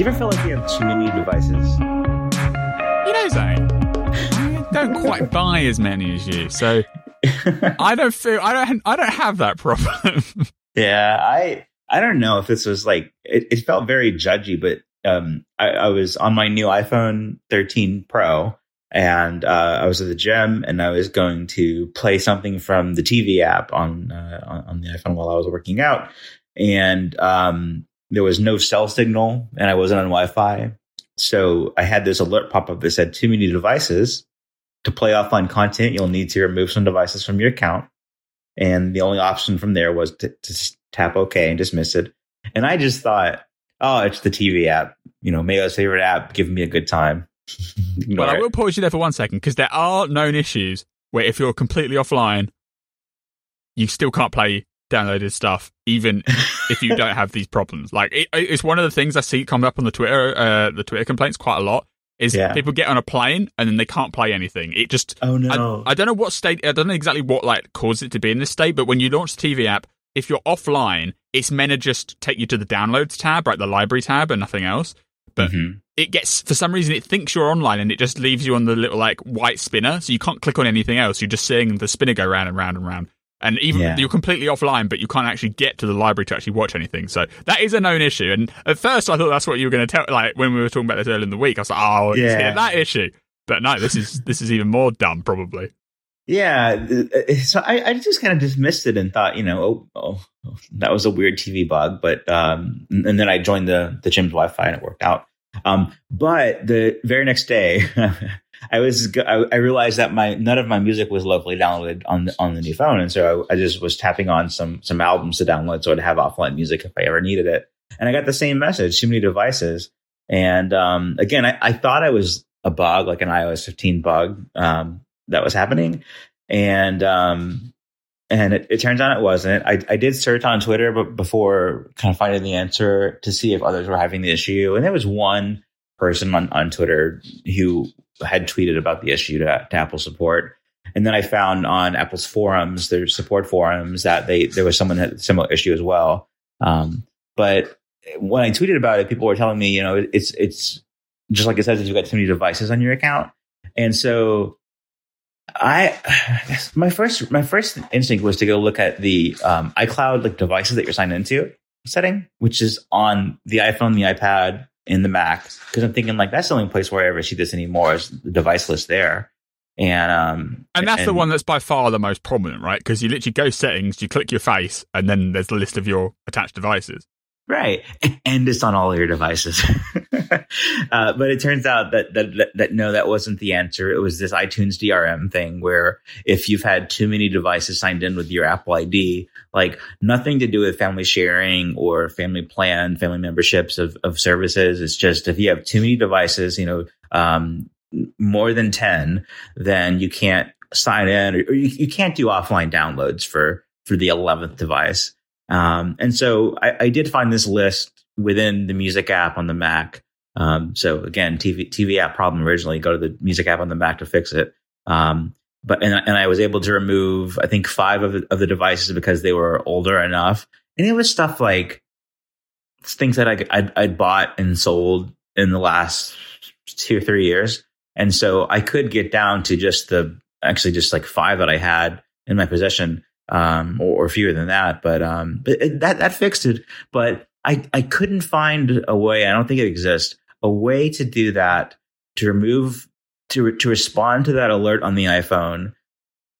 Do you ever feel like you have too many devices? You know, Zane, I don't quite buy as many as you, so I don't feel I don't I don't have that problem. yeah, I I don't know if this was like it, it felt very judgy, but um, I, I was on my new iPhone 13 Pro, and uh, I was at the gym, and I was going to play something from the TV app on uh, on, on the iPhone while I was working out, and um, there was no cell signal and I wasn't on Wi-Fi. So I had this alert pop up that said too many devices. To play offline content, you'll need to remove some devices from your account. And the only option from there was to, to tap OK and dismiss it. And I just thought, oh, it's the TV app. You know, Mayo's favorite app, giving me a good time. well, I will pause you there for one second because there are known issues where if you're completely offline, you still can't play downloaded stuff, even if you don't have these problems. Like it, it's one of the things I see come up on the Twitter, uh, the Twitter complaints quite a lot. Is yeah. people get on a plane and then they can't play anything. It just oh no. I, I, don't know what state. I don't know exactly what like caused it to be in this state. But when you launch the TV app, if you're offline, it's meant to just take you to the downloads tab, right, the library tab, and nothing else. But mm-hmm. it gets for some reason it thinks you're online and it just leaves you on the little like white spinner, so you can't click on anything else. You're just seeing the spinner go round and round and round and even yeah. you're completely offline, but you can't actually get to the library to actually watch anything. So that is a known issue. And at first, I thought that's what you were going to tell. Like when we were talking about this earlier in the week, I was like, "Oh, yeah, that issue." But no, this is this is even more dumb, probably. Yeah, so I, I just kind of dismissed it and thought, you know, oh, oh, that was a weird TV bug. But um, and then I joined the the gym's Wi-Fi and it worked out. Um, but the very next day, I was I, I, realized that my none of my music was locally downloaded on the, on the new phone, and so I, I, just was tapping on some some albums to download so I'd have offline music if I ever needed it. And I got the same message: too many devices. And um, again, I, I, thought I was a bug, like an iOS 15 bug um, that was happening, and um, and it, it, turns out it wasn't. I, I did search on Twitter, but before kind of finding the answer to see if others were having the issue, and there was one person on, on Twitter who had tweeted about the issue to, to Apple support. And then I found on Apple's forums, their support forums, that they there was someone had a similar issue as well. Um, but when I tweeted about it, people were telling me, you know, it's it's just like it says, if you've got too many devices on your account, and so I my first my first instinct was to go look at the um, iCloud like devices that you're signed into setting, which is on the iPhone, the iPad, in the Mac because I'm thinking like that's the only place where I ever see this anymore is the device list there. And um and that's and, the one that's by far the most prominent, right? Because you literally go settings, you click your face, and then there's the list of your attached devices. Right. And it's on all your devices. uh, but it turns out that, that, that, that, no, that wasn't the answer. It was this iTunes DRM thing where if you've had too many devices signed in with your Apple ID, like nothing to do with family sharing or family plan, family memberships of, of services. It's just if you have too many devices, you know, um, more than 10, then you can't sign in or, or you, you can't do offline downloads for, for the 11th device. Um, and so I, I, did find this list within the music app on the Mac. Um, so again, TV, TV app problem originally, go to the music app on the Mac to fix it. Um, but, and, and I was able to remove, I think five of the, of the devices because they were older enough. And it was stuff like things that I, I'd, I'd bought and sold in the last two or three years. And so I could get down to just the, actually just like five that I had in my possession um, or, or, fewer than that. But um, but it, that that fixed it. But I I couldn't find a way. I don't think it exists a way to do that to remove to to respond to that alert on the iPhone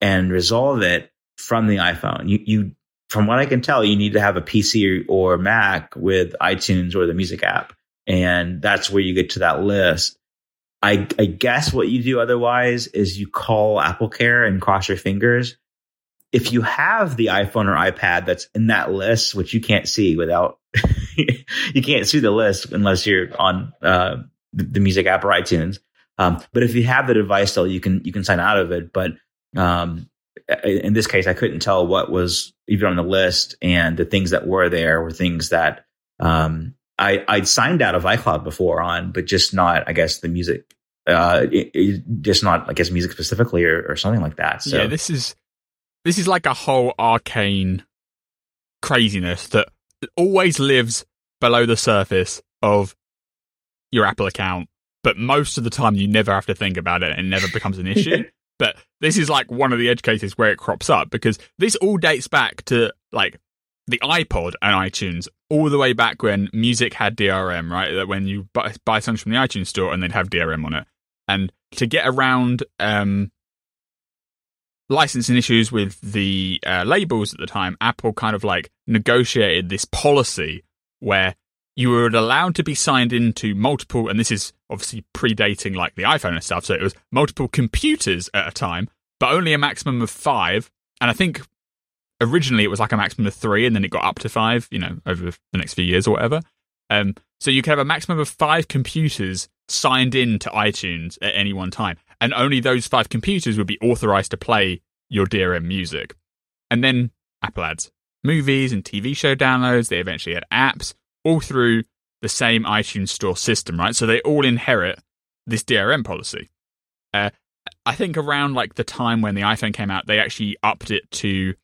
and resolve it from the iPhone. You you from what I can tell, you need to have a PC or, or Mac with iTunes or the music app, and that's where you get to that list. I, I guess what you do otherwise is you call Apple Care and cross your fingers if you have the iPhone or iPad that's in that list, which you can't see without, you can't see the list unless you're on uh, the music app or iTunes. Um, but if you have the device, though, you can you can sign out of it. But um, in this case, I couldn't tell what was even on the list, and the things that were there were things that um, I I'd signed out of iCloud before on, but just not, I guess, the music. Uh, it, it, just not, I guess, music specifically or, or something like that. So yeah, this is this is like a whole arcane craziness that always lives below the surface of your Apple account, but most of the time you never have to think about it and it never becomes an issue. but this is like one of the edge cases where it crops up because this all dates back to like the iPod and iTunes all the way back when music had DRM, right? That when you buy, buy songs from the iTunes store and they'd have DRM on it. And to get around um, licensing issues with the uh, labels at the time, Apple kind of like negotiated this policy where you were allowed to be signed into multiple, and this is obviously predating like the iPhone and stuff, so it was multiple computers at a time, but only a maximum of five. And I think originally it was like a maximum of three, and then it got up to five, you know, over the next few years or whatever. Um, so you could have a maximum of five computers signed in to iTunes at any one time, and only those five computers would be authorized to play your DRM music. And then Apple adds movies and TV show downloads. They eventually had apps all through the same iTunes Store system, right? So they all inherit this DRM policy. Uh, I think around like the time when the iPhone came out, they actually upped it to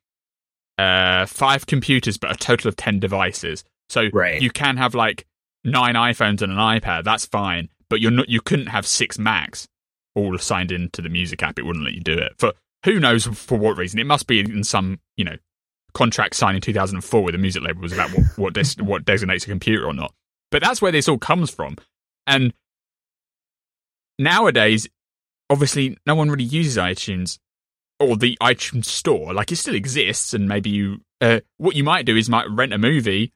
uh, five computers, but a total of 10 devices. So right. you can have like nine iPhones and an iPad. That's fine. But you're not, you couldn't have six Macs all signed into the music app. It wouldn't let you do it for who knows for what reason. It must be in some, you know, contract signed in 2004 with a music label was about what, what, des- what designates a computer or not. But that's where this all comes from. And nowadays, obviously, no one really uses iTunes or the iTunes store. Like it still exists, and maybe you uh, what you might do is might rent a movie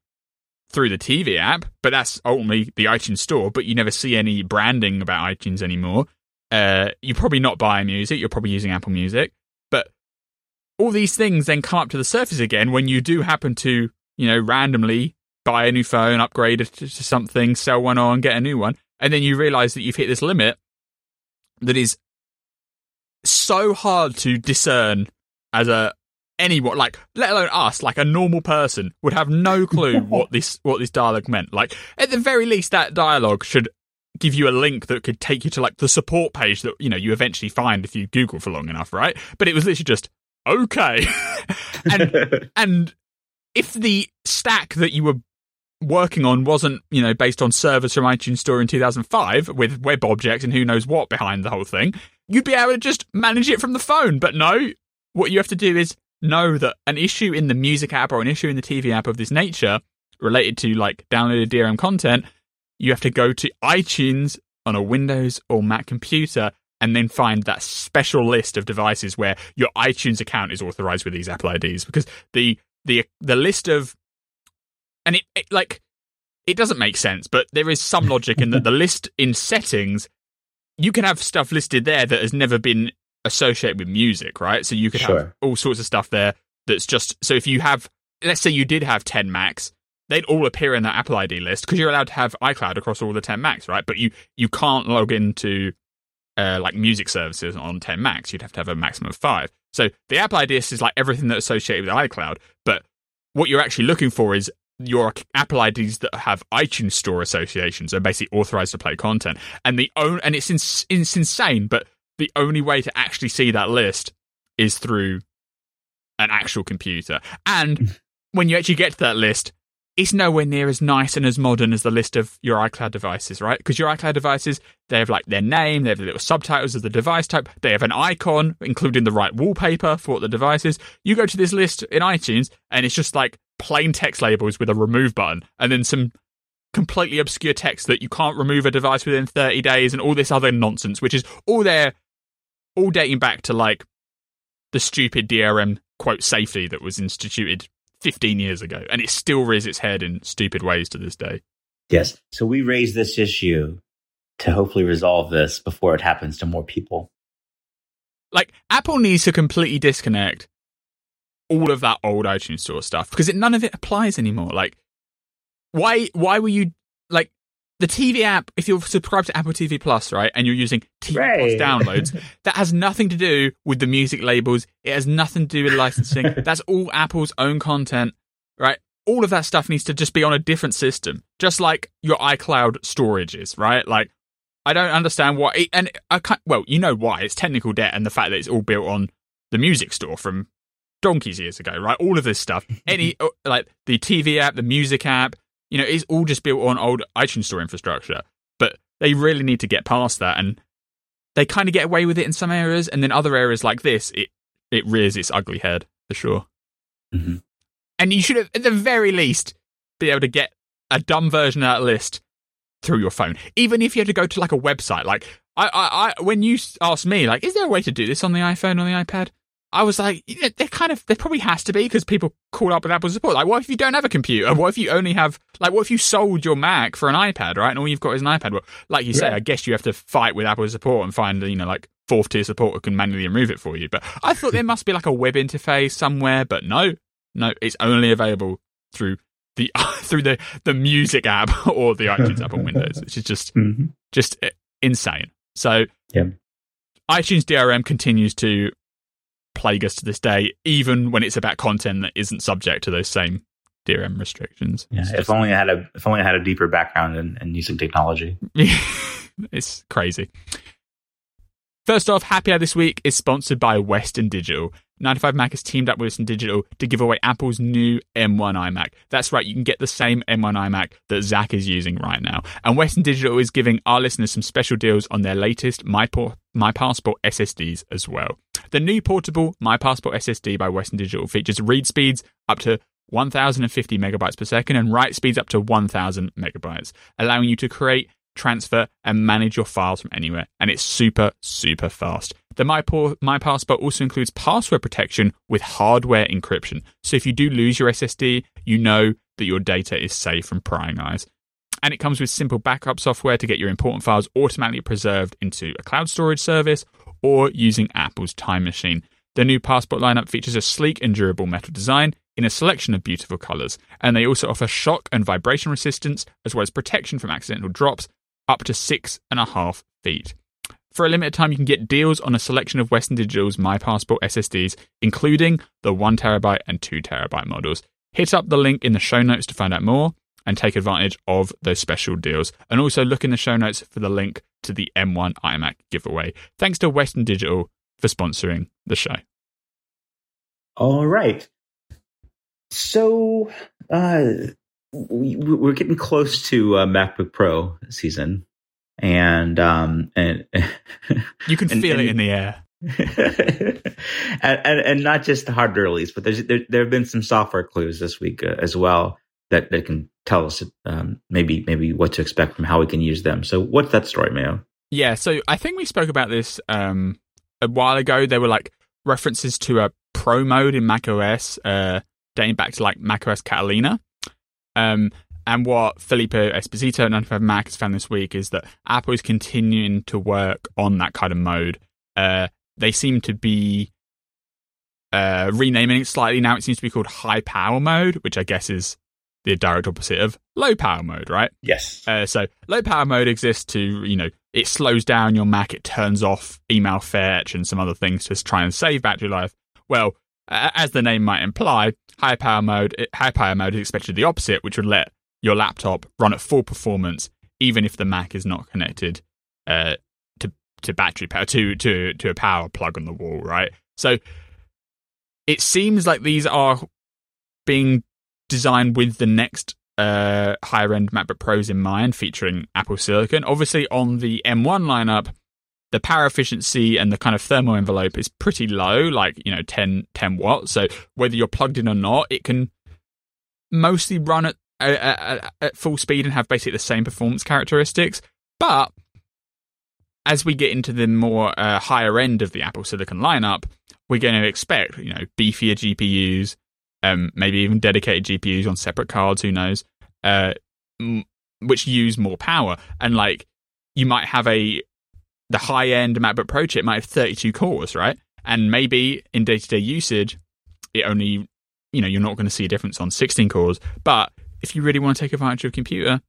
through the TV app, but that's ultimately the iTunes store. But you never see any branding about iTunes anymore. Uh, you're probably not buying music. You're probably using Apple Music, but all these things then come up to the surface again when you do happen to, you know, randomly buy a new phone, upgrade it to something, sell one on, get a new one, and then you realize that you've hit this limit that is so hard to discern as a anyone like let alone us like a normal person would have no clue what this what this dialogue meant like at the very least that dialogue should give you a link that could take you to like the support page that you know you eventually find if you google for long enough right but it was literally just okay and and if the stack that you were working on wasn't you know based on servers from itunes store in 2005 with web objects and who knows what behind the whole thing you'd be able to just manage it from the phone. But no, what you have to do is know that an issue in the music app or an issue in the TV app of this nature related to like downloaded DRM content, you have to go to iTunes on a Windows or Mac computer and then find that special list of devices where your iTunes account is authorized with these Apple IDs because the the the list of and it, it like it doesn't make sense, but there is some logic in that the list in settings you can have stuff listed there that has never been associated with music, right? So you could sure. have all sorts of stuff there that's just so if you have let's say you did have 10 Macs, they'd all appear in that Apple ID list because you're allowed to have iCloud across all the 10 Macs, right? But you you can't log into uh, like music services on 10 Macs. You'd have to have a maximum of 5. So the Apple ID list is like everything that's associated with iCloud, but what you're actually looking for is your Apple IDs that have iTunes Store associations are basically authorized to play content, and the own and it's, ins- it's insane, but the only way to actually see that list is through an actual computer. And when you actually get to that list, it's nowhere near as nice and as modern as the list of your iCloud devices, right? Because your iCloud devices, they have like their name, they have the little subtitles of the device type, they have an icon, including the right wallpaper for what the device is. You go to this list in iTunes, and it's just like plain text labels with a remove button, and then some completely obscure text that you can't remove a device within 30 days, and all this other nonsense, which is all there, all dating back to like the stupid DRM quote safety that was instituted 15 years ago, and it still rears its head in stupid ways to this day. Yes. So we raised this issue to hopefully resolve this before it happens to more people. Like, Apple needs to completely disconnect all of that old iTunes Store stuff because it, none of it applies anymore. Like, why why were you like the TV app? If you're subscribed to Apple TV Plus, right, and you're using TV right. Plus downloads, that has nothing to do with the music labels. It has nothing to do with licensing. That's all Apple's own content, right? All of that stuff needs to just be on a different system, just like your iCloud storage is, right? Like, I don't understand why. It, and I can't, well, you know why? It's technical debt and the fact that it's all built on the music store from donkeys years ago, right? All of this stuff, any uh, like the TV app, the music app, you know, it's all just built on old iTunes Store infrastructure. But they really need to get past that. And they kind of get away with it in some areas, and then other areas like this, it it rears its ugly head for sure. Mm-hmm. And you should, have, at the very least, be able to get a dumb version of that list through your phone, even if you had to go to like a website. Like I, I, I when you asked me, like, is there a way to do this on the iPhone or the iPad? I was like, yeah, there kind of, there probably has to be because people call up with Apple support. Like, what if you don't have a computer? What if you only have, like, what if you sold your Mac for an iPad, right? And all you've got is an iPad. Well, like you say, I guess you have to fight with Apple support and find, you know, like fourth tier support who can manually remove it for you. But I thought there must be like a web interface somewhere, but no, no, it's only available through the through the the music app or the iTunes app on Windows, which is just mm-hmm. just eh, insane. So, yeah. iTunes DRM continues to plague us to this day, even when it's about content that isn't subject to those same DRM restrictions. Yeah, if only I had a if only I had a deeper background in, in music technology. it's crazy. First off, Happy Hour this week is sponsored by Western Digital. 9to5Mac has teamed up with Western Digital to give away Apple's new M1 iMac. That's right, you can get the same M1 iMac that Zach is using right now. And Western Digital is giving our listeners some special deals on their latest My, My Passport SSDs as well. The new portable My Passport SSD by Western Digital features read speeds up to 1050 megabytes per second and write speeds up to 1000 megabytes, allowing you to create transfer, and manage your files from anywhere. And it's super, super fast. The My, Passport also includes password protection with hardware encryption. So if you do lose your SSD, you know that your data is safe from prying eyes. And it comes with simple backup software to get your important files automatically preserved into a cloud storage service or using Apple's Time Machine. The new Passport lineup features a sleek and durable metal design in a selection of beautiful colours, and they also offer shock and vibration resistance as well as protection from accidental drops up to six and a half feet. For a limited time, you can get deals on a selection of Western Digital's My Passport SSDs, including the 1TB and 2TB models. Hit up the link in the show notes to find out more and take advantage of those special deals. And also look in the show notes for the link to the M1 iMac giveaway. Thanks to Western Digital for sponsoring the show. All right. So, uh, we, we're getting close to uh, MacBook Pro season, and um, and you can and, feel and, it in the air. and, and, and not just the hardware release, but there's there, there have been some software clues this week uh, as well that that can tell us um, maybe maybe what to expect from how we can use them. So what's that story, Mayo? Yeah, so I think we spoke about this um, a while ago. There were like references to a pro mode in macOS uh, dating back to like macOS Catalina. Um, and what Filipe Espósito at 9to5Mac has found this week is that Apple is continuing to work on that kind of mode. Uh, they seem to be uh, renaming it slightly now. It seems to be called high power mode, which I guess is the direct opposite of low power mode, right? Yes. Uh, so low power mode exists to, you know, it slows down your Mac, it turns off email fetch and some other things to try and save battery life. Well, as the name might imply, high power mode high power mode is expected the opposite, which would let your laptop run at full performance even if the Mac is not connected uh, to to battery power to to to a power plug on the wall, right? So it seems like these are being designed with the next uh, higher end MacBook Pros in mind, featuring Apple Silicon. Obviously, on the M1 lineup, the power efficiency and the kind of thermal envelope is pretty low, like, you know, 10, 10 watts. So whether you're plugged in or not, it can mostly run at, at, at full speed and have basically the same performance characteristics. But as we get into the more uh, higher end of the Apple Silicon lineup, we're going to expect, you know, beefier GPUs, um, maybe even dedicated GPUs on separate cards, who knows, uh, m- which use more power. And like, you might have a the high end MacBook Pro chip might have 32 cores, right? And maybe in day to day usage, it only, you know, you're not going to see a difference on 16 cores. But if you really want to take advantage of a computer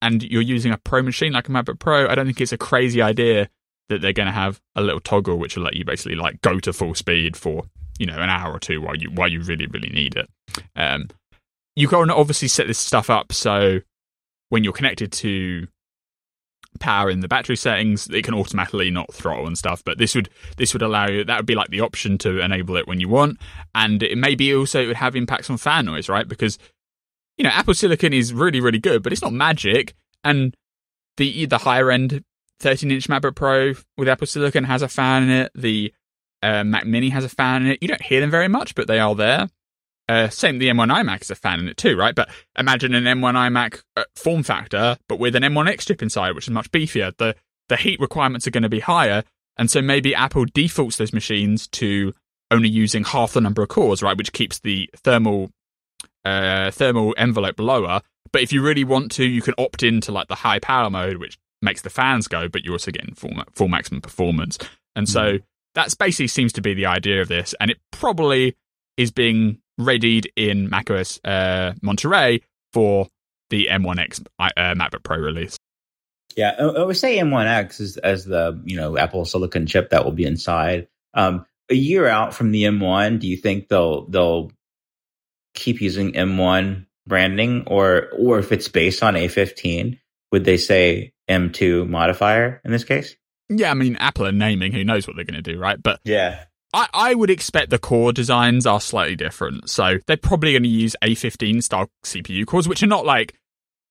and you're using a pro machine like a MacBook Pro, I don't think it's a crazy idea that they're going to have a little toggle which will let you basically like go to full speed for, you know, an hour or two while you, while you really, really need it. Um, you can obviously set this stuff up so when you're connected to power in the battery settings it can automatically not throttle and stuff but this would this would allow you that would be like the option to enable it when you want and it maybe also it would have impacts on fan noise right because you know apple silicon is really really good but it's not magic and the the higher end 13 inch MacBook Pro with Apple Silicon has a fan in it. The uh, Mac Mini has a fan in it. You don't hear them very much, but they are there. Uh, same, the M1 iMac is a fan in it too, right? But imagine an M1 iMac uh, form factor, but with an M1X chip inside, which is much beefier. The the heat requirements are going to be higher, and so maybe Apple defaults those machines to only using half the number of cores, right? Which keeps the thermal uh, thermal envelope lower. But if you really want to, you can opt into like the high power mode, which makes the fans go, but you're also getting full, full maximum performance. And so mm. that's basically seems to be the idea of this, and it probably is being readied in macOS uh, Monterey for the M1X uh, MacBook Pro release. Yeah, I would say M1X is as the you know Apple Silicon chip that will be inside. Um, a year out from the M1, do you think they'll they'll keep using M1 branding, or or if it's based on A15, would they say M2 modifier in this case? Yeah, I mean Apple are naming. Who knows what they're going to do, right? But yeah, I, I would expect the core designs are slightly different. So they're probably going to use A15 style CPU cores, which are not like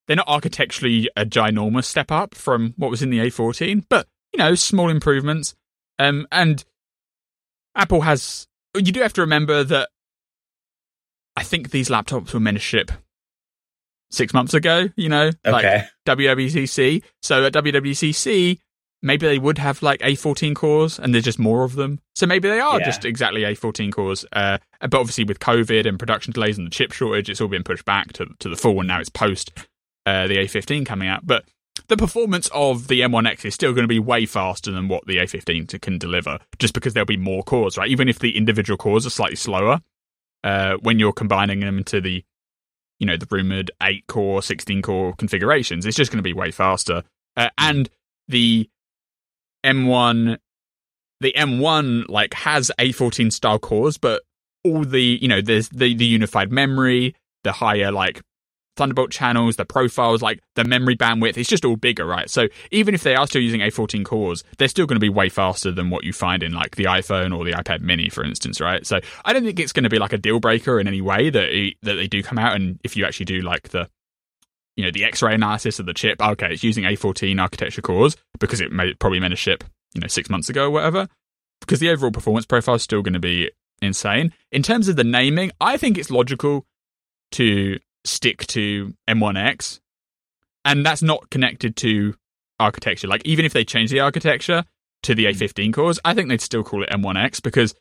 they're not architecturally a ginormous step up from what was in the A14, but you know, small improvements. Um, and Apple has. You do have to remember that. I think these laptops were meant to ship six months ago. You know, okay. like WWDC. So at WWDC, maybe they would have like A14 cores and there's just more of them. So maybe they are yeah. just exactly A14 cores. Uh, but obviously with COVID and production delays and the chip shortage, it's all been pushed back to, to the full and now it's post uh, the A15 coming out. But the performance of the M1X is still going to be way faster than what the A15 can deliver just because there'll be more cores, right? Even if the individual cores are slightly slower, uh, when you're combining them into the you know the rumored 8 core 16 core configurations it's just going to be way faster uh, and the M1 the M1 like has A14 style cores, but all the you know there's the the unified memory, the higher like Thunderbolt channels, the profiles, like the memory bandwidth, it's just all bigger, right? So even if they are still using A14 cores, they're still going to be way faster than what you find in like the iPhone or the iPad Mini, for instance, right? So I don't think it's going to be like a deal breaker in any way that that they do come out, and if you actually do like the you know the X-ray analysis of the chip, okay, it's using A14 architecture cores because it probably meant a ship you know six months ago or whatever because the overall performance profile is still going to be insane. In terms of the naming i think it's logical to stick to m1x and that's not connected to architecture. Like even if they change the architecture to the a15 cores i think they'd still call it m1x because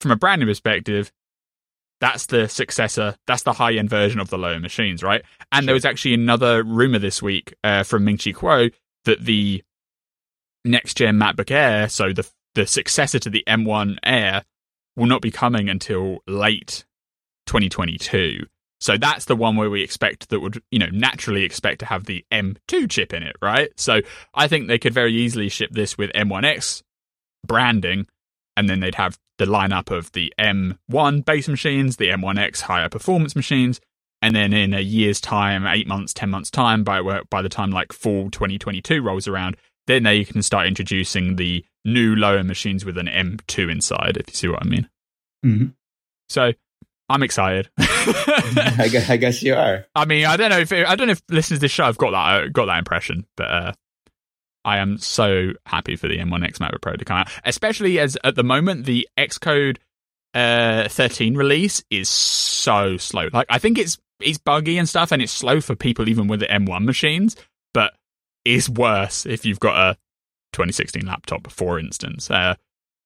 from a branding perspective that's the successor that's the high end version of the lower machines right and sure. there was actually another rumor this week uh, from ming chi kuo that the next gen MacBook Air, so the the successor to the M1 Air, will not be coming until late 2022. So that's the one where we expect that would, you know, naturally expect to have the M2 chip in it, right? So I think they could very easily ship this with M1X branding, and then they'd have the lineup of the M1 base machines, the M1X higher performance machines, and then in a year's time, eight months, ten months time, by by the time like fall 2022 rolls around, then they can start introducing the new lower machines with an M2 inside, if you see what I mean. Mm-hmm. So I'm excited. I, guess, I, guess, you are. I mean, I don't know if I don't know if listeners to this show have got that uh, got that impression, but uh, I am so happy for the M1X MacBook Pro to come out, especially as at the moment the Xcode uh, 13 release is so slow. Like I think it's it's buggy and stuff, and it's slow for people even with the M1 machines. But is worse if you've got a 2016 laptop, for instance. Uh,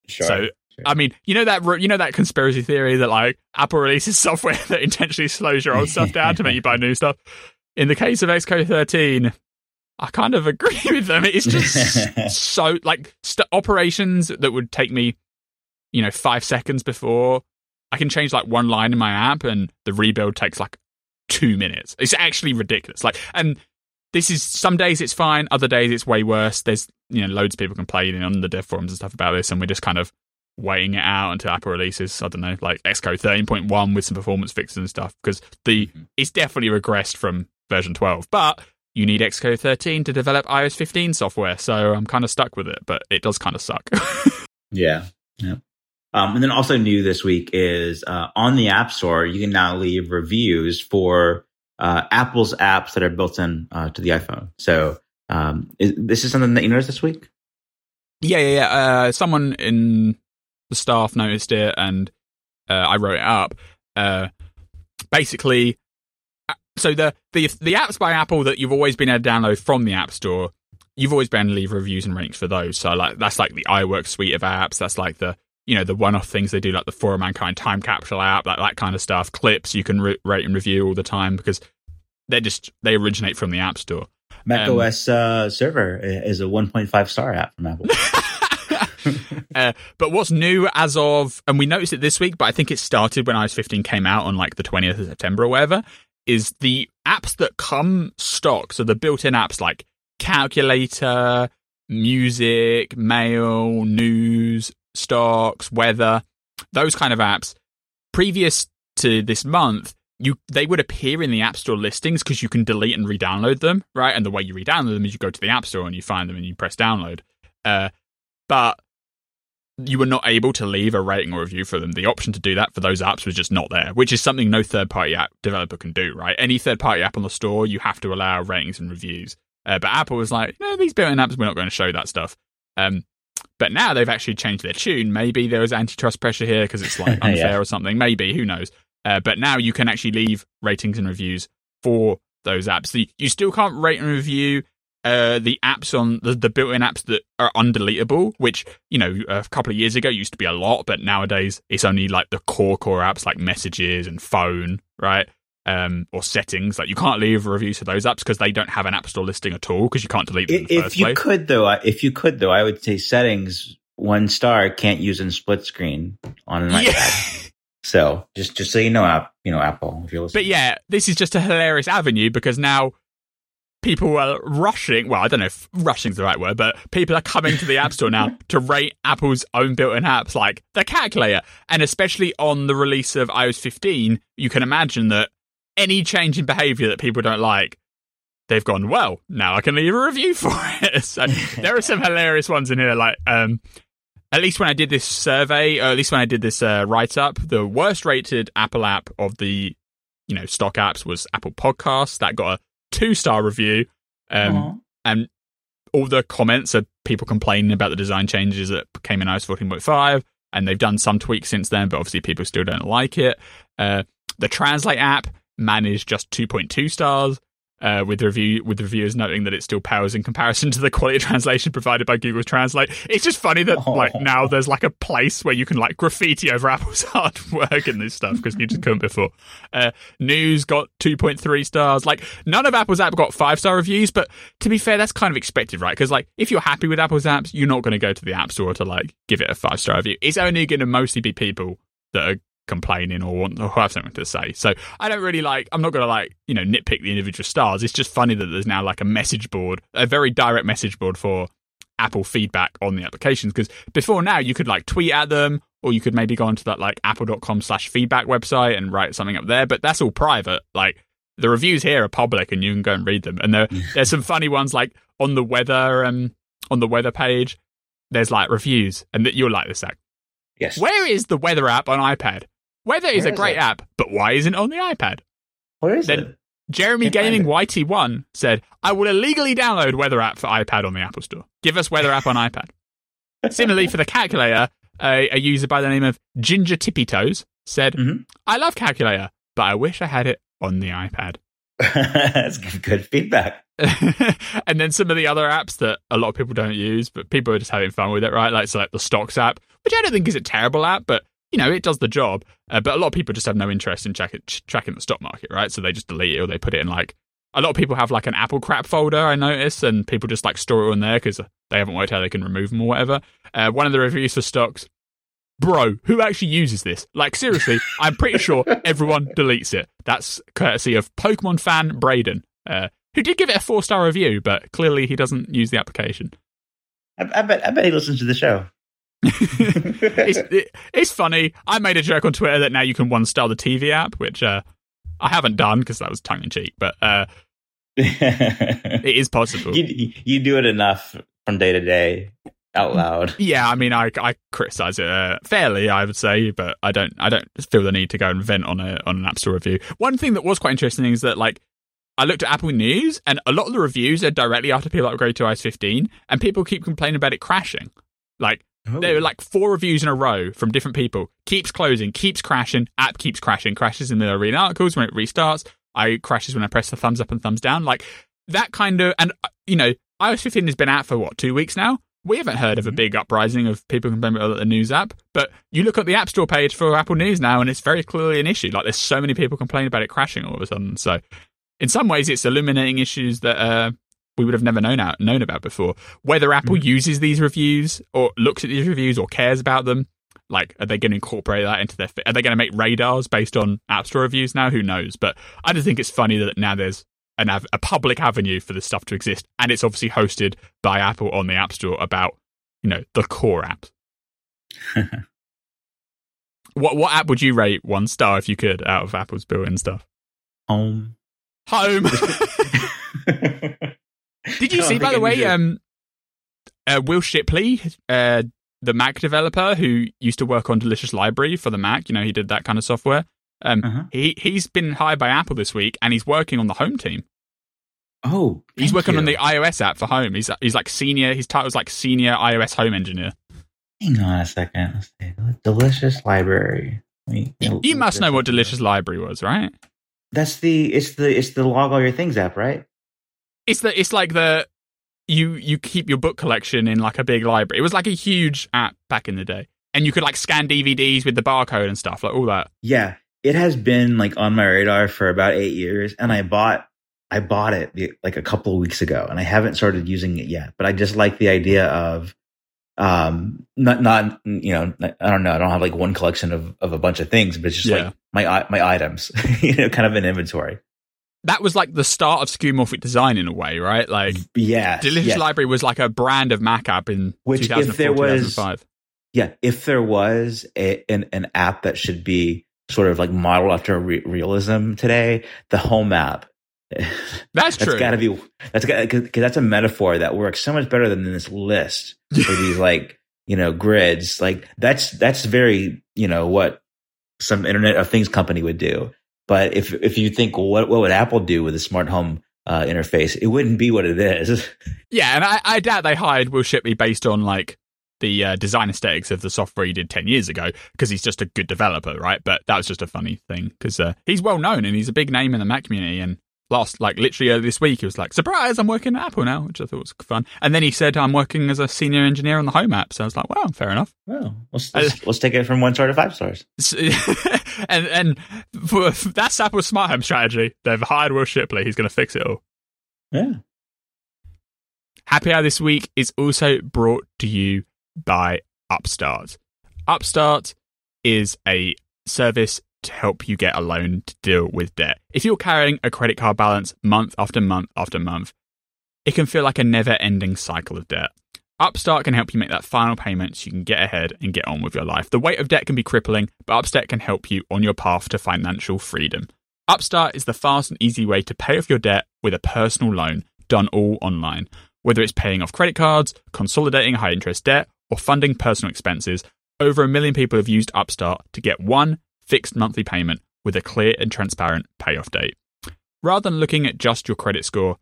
sure. So. I mean, you know that you know that conspiracy theory that like Apple releases software that intentionally slows your old stuff down to make you buy new stuff. In the case of Xcode 13, I kind of agree with them. It's just so like st- operations that would take me, you know, five seconds before I can change like one line in my app, and the rebuild takes like two minutes. It's actually ridiculous. Like, and this is some days it's fine, other days it's way worse. There's you know loads of people complaining on the dev forums and stuff about this, and we're just kind of waiting it out until Apple releases. I don't know, like Xcode 13.1 with some performance fixes and stuff, because the mm-hmm. it's definitely regressed from version 12, but you need Xcode 13 to develop iOS 15 software, so I'm kind of stuck with it, but it does kind of suck. yeah, yeah. Um, and then also new this week is uh, on the App Store, you can now leave reviews for uh, Apple's apps that are built in uh, to the iPhone. So Um, is, this is something that you noticed this week. Yeah, yeah, yeah. Uh, someone in the staff noticed it, and uh, I wrote it up. Uh, basically, so the, the the apps by Apple that you've always been able to download from the App Store, you've always been able to leave reviews and ratings for those. So like that's like the iWork suite of apps. That's like the you know the one-off things they do, like the For Mankind time capsule app, like that kind of stuff. Clips you can re- rate and review all the time because they're just they originate from the App Store. Mac um, OS uh, server is a 1.5 star app from Apple. uh, but what's new as of, and we noticed it this week, but I think it started when iOS 15 came out on like the 20th of September or whatever, is the apps that come stock. So the built in apps like calculator, music, mail, news, stocks, weather, those kind of apps. Previous to this month, you they would appear in the App Store listings because you can delete and re-download them, right? And the way you re-download them is you go to the App Store and you find them and you press download. Uh, but you were not able to leave a rating or review for them. The option to do that for those apps was just not there, which is something no third-party app developer can do, right? Any third-party app on the store, you have to allow ratings and reviews. Uh, but Apple was like, no, these built-in apps, we're not going to show that stuff. Um, but now they've actually changed their tune. Maybe there was antitrust pressure here because it's like unfair yeah. or something. Maybe who knows? Uh, but now you can actually leave ratings and reviews for those apps. you still can't rate and review uh, the apps on the, the built-in apps that are undeletable, which you know a couple of years ago used to be a lot, but nowadays it's only like the core core apps like messages and phone, right? Um, or settings. Like you can't leave reviews for those apps because they don't have an app store listing at all because you can't delete them. if you place. could though, if you could though, I would say settings one star can't use in split screen on an yeah. iPad. So just just so you know, app you know Apple if you're listening. But yeah, this is just a hilarious avenue because now people are rushing. Well, I don't know if rushing is the right word, but people are coming to the App Store now to rate Apple's own built-in apps like the calculator, and especially on the release of iOS 15, you can imagine that any change in behavior that people don't like. They've gone well. Now I can leave a review for it. so there are some hilarious ones in here, like um, at least when I did this survey, or at least when I did this uh, write up, the worst rated Apple app of the you know stock apps was Apple Podcasts. That got a two star review, um, and all the comments are people complaining about the design changes that came in iOS 14.5, and they've done some tweaks since then, but obviously people still don't like it. Uh, the Translate app managed just 2.2 stars uh, with review with reviewers noting that it still powers in comparison to the quality translation provided by Google Translate. It's just funny that oh. like now there's like a place where you can like graffiti over Apple's hard work and this stuff because you just couldn't before. Uh, News got 2.3 stars. Like none of Apple's app got five star reviews, but to be fair, that's kind of expected, right? Because like if you're happy with Apple's apps, you're not going to go to the App Store to like give it a five star review. It's only going to mostly be people that are complaining or want or have something to say. So I don't really like. I'm not going to like you know nitpick the individual stars. It's just funny that there's now like a message board, a very direct message board for Apple feedback on the applications. Because before now you could like tweet at them, or you could maybe go onto that like apple.com/slash feedback website and write something up there. But that's all private. Like the reviews here are public, and you can go and read them. And there there's some funny ones like on the weather um on the weather page. There's like reviews, and that you'll like this act. Yes. Where is the weather app on iPad? Weather is Where a great app, but why isn't it on the iPad? Where is then it? Jeremy Gaming YT1 said, I will illegally download Weather app for iPad on the Apple Store. Give us Weather app on iPad. Similarly, for the calculator, a, a, user by the name of Ginger Tippy Toes said, mm-hmm. I love calculator, but I wish I had it on the iPad. That's good feedback. and then some of the other apps that a lot of people don't use, but people are just having fun with it, right? Like, so like the Stocks app, which I don't think is a terrible app, but you know, it does the job. Uh, but a lot of people just have no interest in check it, tracking the stock market, right? So they just delete it or they put it in like a lot of people have like an Apple crap folder, I notice, and people just like store it on there because they haven't worked out they can remove them or whatever. Uh, one of the reviews for stocks, bro, who actually uses this? Like, seriously, I'm pretty sure everyone deletes it. That's courtesy of Pokemon fan Braden, uh, who did give it a four star review, but clearly he doesn't use the application. I, I, bet, I bet he listens to the show. It's, it, it's funny. I made a joke on Twitter that now you can one star the TV app, which uh, I haven't done because that was tongue in cheek, but uh, it is possible. You, you do it enough from day to day out loud. Yeah, I mean, I I criticize it uh, fairly, I would say, but I don't I don't feel the need to go and vent on a on an app store review. One thing that was quite interesting is that like I looked at Apple News, and a lot of the reviews are directly after people upgrade to iOS 15, and people keep complaining about it crashing. Like oh. there were like four reviews in a row from different people. Keeps closing, keeps crashing, app keeps crashing, crashes in the reading articles when it restarts. I crashes when I press the thumbs up and thumbs down. Like that kind of, and uh, you know, iOS 15 has been out for what two weeks now. We haven't heard of a mm-hmm. big uprising of people complaining about the news app, but you look at the App Store page for Apple News now, and it's very clearly an issue. Like, there's so many people complaining about it crashing all of a sudden. So, in some ways, it's illuminating issues that uh, we would have never known out known about before. Whether Apple mm. uses these reviews or looks at these reviews or cares about them, like, are they going to incorporate that into their? Are they going to make radars based on App Store reviews now? Who knows? But I just think it's funny that now there's an av- a public avenue for this stuff to exist, and it's obviously hosted by Apple on the App Store about you know the core apps. what what app would you rate one star if you could out of Apple's built-in stuff? Home. Home. Did you see, by the way, um, uh, Will Shipley, uh, the Mac developer who used to work on Delicious Library for the Mac, you know, he did that kind of software. Um, uh-huh. he he's been hired by Apple this week, and he's working on the Home team. Oh, he's working you. on the iOS app for Home. He's he's like senior. His title's like senior iOS Home engineer. Hang on a second. Delicious Library. You, you must know what Delicious Library was, right? That's the it's the it's the log all your things app, right? It's the it's like the you you keep your book collection in like a big library. It was like a huge app back in the day, and you could like scan DVDs with the barcode and stuff, like all that. Yeah, it has been like on my radar for about eight years, and I bought I bought it like a couple of weeks ago, and I haven't started using it yet. But I just like the idea of um not not you know I don't know I don't have like one collection of of a bunch of things, but it's just yeah. like my my items, you know, kind of an inventory that was like the start of skeuomorphic design in a way, right? Like, yeah, Delicious yes. Library was like a brand of Mac app in Which, 2004, if there was, 2005. Yeah, if there was a, an an app that should be sort of like modeled after re- realism today, the Home app. That's true. That's got to be that's because that's a metaphor that works so much better than this list for these like you know grids. Like that's that's very you know what some Internet of Things company would do but if if you think well, what what would Apple do with a smart home uh, interface, it wouldn't be what it is. Yeah, and I, I doubt they hired Will Shipley based on like the uh, design aesthetics of the software he did 10 years ago because he's just a good developer, right? But that was just a funny thing because uh, he's well known and he's a big name in the Mac community. And last, like literally earlier this week, he was like, surprise, I'm working at Apple now, which I thought was fun. And then he said, I'm working as a senior engineer on the Home app. So I was like, wow, fair enough. Well, let's, let's, uh, let's take it from one star to five stars. and and for, that's Apple's smart home strategy. They've hired Will Shipley. He's going to fix it all. Yeah. Happy Hour this week is also brought to you by Upstart. Upstart is a service to help you get a loan to deal with debt. If you're carrying a credit card balance month after month after month, it can feel like a never ending cycle of debt. Upstart can help you make that final payment so you can get ahead and get on with your life. The weight of debt can be crippling, but Upstart can help you on your path to financial freedom. Upstart is the fast and easy way to pay off your debt with a personal loan done all online. Whether it's paying off credit cards, consolidating high interest debt, or funding personal expenses, over a million people have used Upstart to get one fixed monthly payment with a clear and transparent payoff date. Rather than looking at just your credit score,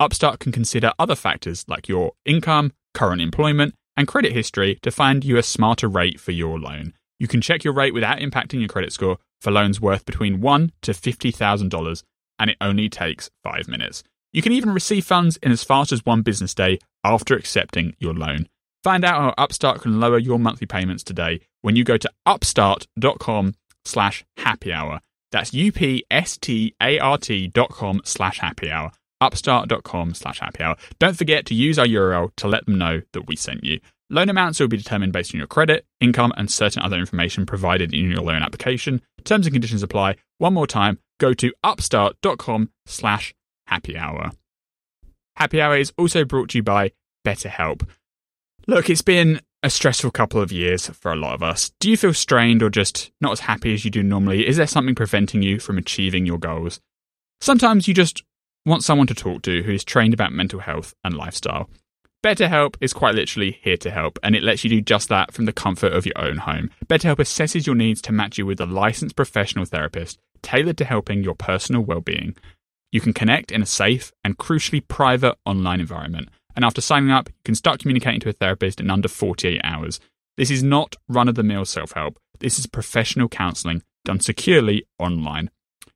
Upstart can consider other factors like your income, current employment, and credit history to find you a smarter rate for your loan. You can check your rate without impacting your credit score for loans worth between one to $50,000, and it only takes five minutes. You can even receive funds in as fast as one business day after accepting your loan. Find out how Upstart can lower your monthly payments today when you go to upstart.com slash happy hour. That's U-P-S-T-A-R-T dot com slash happy hour. Upstart.com slash happy hour. Don't forget to use our URL to let them know that we sent you. Loan amounts will be determined based on your credit, income, and certain other information provided in your loan application. Terms and conditions apply. One more time, go to upstart.com slash happy hour. Happy hour is also brought to you by BetterHelp. Look, it's been a stressful couple of years for a lot of us. Do you feel strained or just not as happy as you do normally? Is there something preventing you from achieving your goals? Sometimes you just want someone to talk to who is trained about mental health and lifestyle. BetterHelp is quite literally here to help, and it lets you do just that from the comfort of your own home. BetterHelp assesses your needs to match you with a licensed professional therapist tailored to helping your personal well being. You can connect in a safe and crucially private online environment. And after signing up, you can start communicating to a therapist in under 48 hours. This is not run of the mill self help. This is professional counseling done securely online.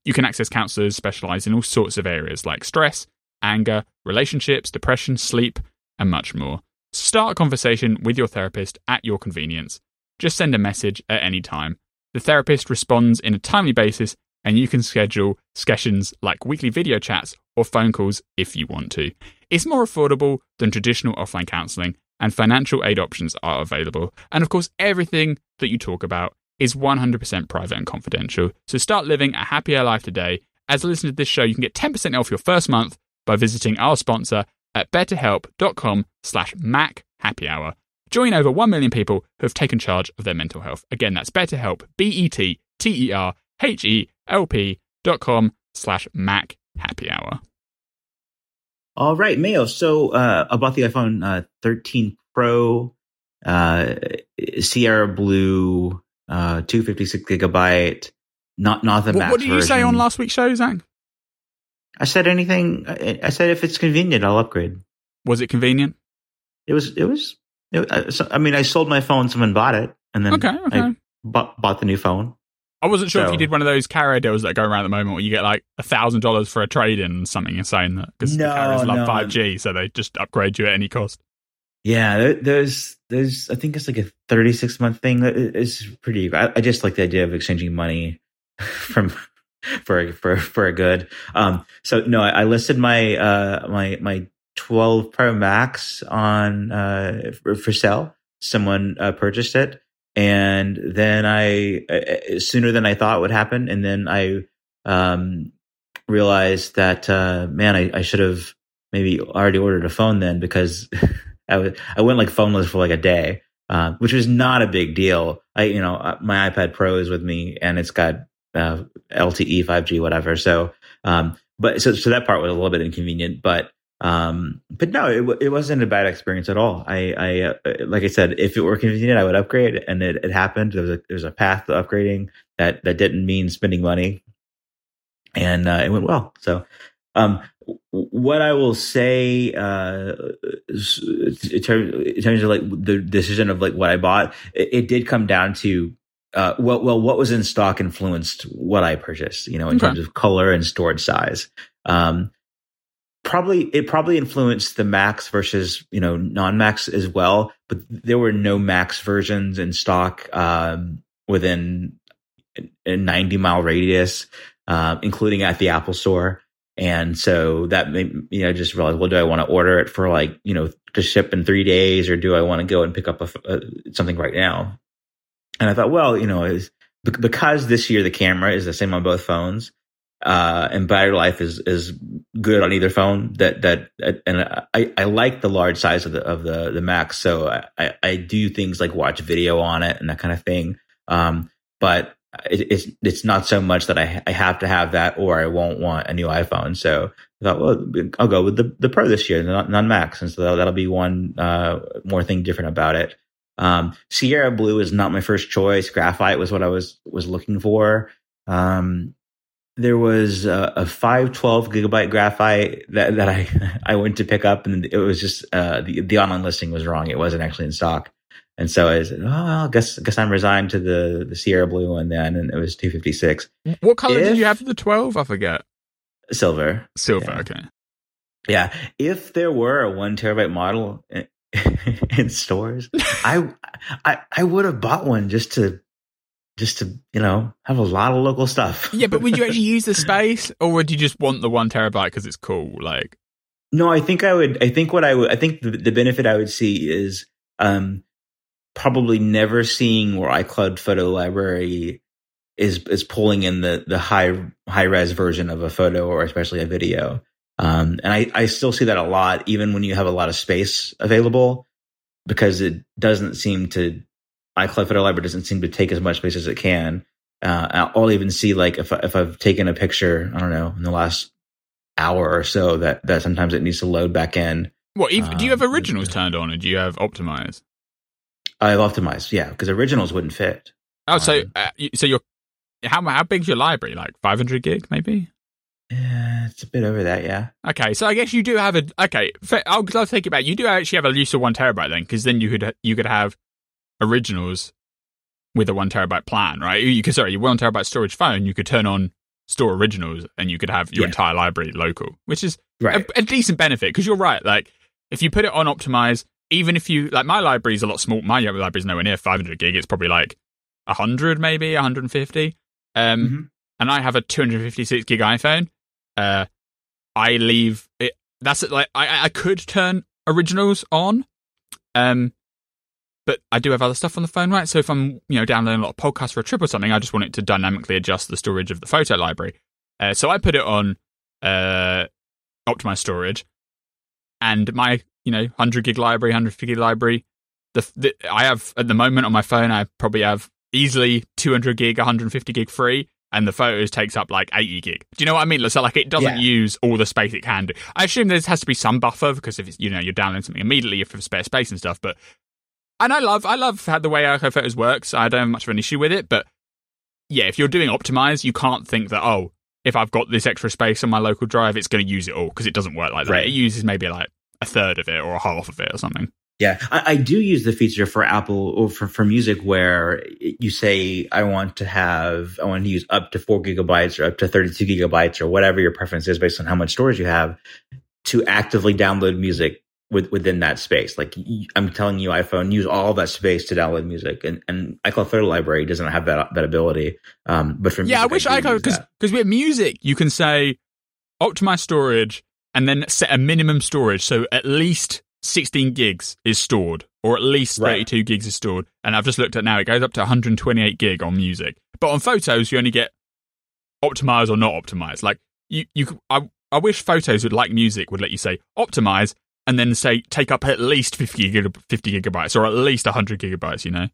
You can access counselors specialized in all sorts of areas like stress, anger, relationships, depression, sleep, and much more. Start a conversation with your therapist at your convenience. Just send a message at any time. The therapist responds in a timely basis, and you can schedule sessions like weekly video chats or phone calls if you want to. It's more affordable than traditional offline counseling, and financial aid options are available. And of course, everything that you talk about is 100% private and confidential. So start living a happier life today. As a listener to this show, you can get 10% off your first month by visiting our sponsor at betterhelp.com slash Mac Happy Hour. Join over 1 million people who have taken charge of their mental health. Again, that's BetterHelp, B-E-T-T-E-R-H-E-L-P dot com slash Mac Happy Hour. All right, Mayo. So uh, about the iPhone uh, 13 Pro, uh, Sierra Blue, uh, 256 gigabyte, not not the what, max What did you version. say on last week's show, Zac? I said anything. I I said if it's convenient, I'll upgrade. Was it convenient? It was. It was. It, I, so, I mean, I sold my phone. Someone bought it, and then Okay, okay. I bought, bought the new phone. I wasn't sure if you did one of those carrier deals that go around at the moment where you get like a thousand dollars for a trade in and something insane that because No, carriers love no. 5G, so they just upgrade you at any cost. Yeah, there, there's there's I think it's like a 36 month thing It's pretty. I, I just like the idea of exchanging money from for for for a good. Um, so no, I, I listed my uh my my 12 Pro Max on uh for, for sale. Someone uh, purchased it, and then I uh, sooner than I thought would happen, and then I um realized that uh man, I, I should have maybe already ordered a phone then because I was I went like phoneless for like a day, uh, which was not a big deal. I you know uh, my iPad Pro is with me and it's got uh, LTE 5G whatever. So um, but so so that part was a little bit inconvenient, but um, but no, it it wasn't a bad experience at all. I I uh, like I said, if it were convenient, I would upgrade, and it, it happened. There was a there was a path to upgrading that that didn't mean spending money, and uh, it went well. So um, what I will say, uh, in terms, in terms of like the decision of like what I bought, it, it did come down to, uh, well, well, what was in stock influenced what I purchased, you know, in Okay. terms of color and storage size. Um, probably, it probably influenced the Max versus, you know, non-Max as well, but there were no Max versions in stock, um, within a 90 mile radius, uh, including at the Apple store. And so that made, you know, just realized, well, do I want to order it for like, you know, to ship in three days or do I want to go and pick up a, uh, something right now? And I thought, well, you know, is because this year the camera is the same on both phones, uh, and battery life is, is good on either phone that, that, and I, I like the large size of the, of the, the Max. So I, I, do things like watch video on it and that kind of thing. Um, but it, it's it's not so much that I I have to have that or I won't want a new iPhone. So I thought, well, I'll go with the the Pro this year, the non Max, and so that'll, that'll be one uh, more thing different about it. Um, Sierra Blue is not my first choice. Graphite was what I was was looking for. Um, there was a, a 512 gigabyte graphite that, that I I went to pick up, and it was just uh, the the online listing was wrong. It wasn't actually in stock. And so I said, oh, well, I guess, I guess I'm resigned to the, the Sierra Blue one then. And it was 256 What color did you have for the 12? I forget. silver. Silver, Yeah. okay. Yeah. If there were a one terabyte model in, in stores, I, I, I would have bought one just to, just to, you know, have a lot of local stuff. Yeah, but would you actually use the space or would you just want the one terabyte because it's cool? Like, No, I think I would. I think what I would. I think the, the benefit I would see is um, probably never seeing where iCloud Photo Library is is pulling in the the high high res version of a photo or especially a video. Um, and I, I still see that a lot, even when you have a lot of space available, because it doesn't seem to iCloud Photo Library doesn't seem to take as much space as it can. Uh, I'll even see like if I- if I've taken a picture, I don't know, in the last hour or so, that that sometimes it needs to load back in. what? Even, do you have Um, originals turned on or do you have optimize? I've optimized, yeah, because originals wouldn't fit. Oh, so Um, uh, you- so your how how big's your library? Like 500 gig, maybe? Yeah, it's a bit over that, yeah. Okay, so I guess you do have a okay. I'll, I'll take it back. You do actually have a use of one terabyte then, because then you could you could have originals with a one terabyte plan, right? You could sorry, your one terabyte storage phone. You could turn on store originals, and you could have your yeah. entire library local, which is right. a, a decent benefit. Because you're right, like if you put it on optimize, even if you like my library is a lot small. My library is nowhere near 500 gig. It's probably like 100, maybe 150. Um, mm-hmm. and I have a 256 gig iPhone uh, I leave it. That's it. Like I, I could turn originals on, um, but I do have other stuff on the phone, right? So if I'm you know downloading a lot of podcasts for a trip or something, I just want it to dynamically adjust the storage of the photo library. Uh, so I put it on uh, optimized storage, and my you know 100 gig library, 150 gig library. The, the I have at the moment on my phone, I probably have easily 200 gig, 150 gig free and the photos takes up like 80 gig. Do you know what I mean? So like it doesn't yeah. use all the space it can do. I assume there has to be some buffer because if it's, you know, you're downloading something immediately, you have spare space and stuff. But, and I love, I love how the way iPhotos works. I don't have much of an issue with it. But yeah, if you're doing optimize, you can't think that, oh, if I've got this extra space on my local drive, it's going to use it all because it doesn't work like that. Right. It uses maybe like a third of it or a half of it or something. Yeah, I, I, do use the feature for Apple or for, for music where you say, I want to have, I want to use up to four gigabytes or up to 32 gigabytes or whatever your preference is based on how much storage you have to actively download music with, within that space. Like I'm telling you, iPhone, use all that space to download music. And, and iCloud Photo Library doesn't have that, that ability. Um, but for music. yeah, I wish I iCloud, because, because with music, you can say optimize storage and then set a minimum storage. So at least 16 gigs is stored, or at least 32 right. gigs is stored. And I've just looked at now, it goes up to 128 gig on music. But on photos, you only get optimized or not optimized. Like, you, you, I, I wish photos would, like music, would let you say optimize and then say take up at least 50, gig, 50 gigabytes or at least 100 gigabytes, you know?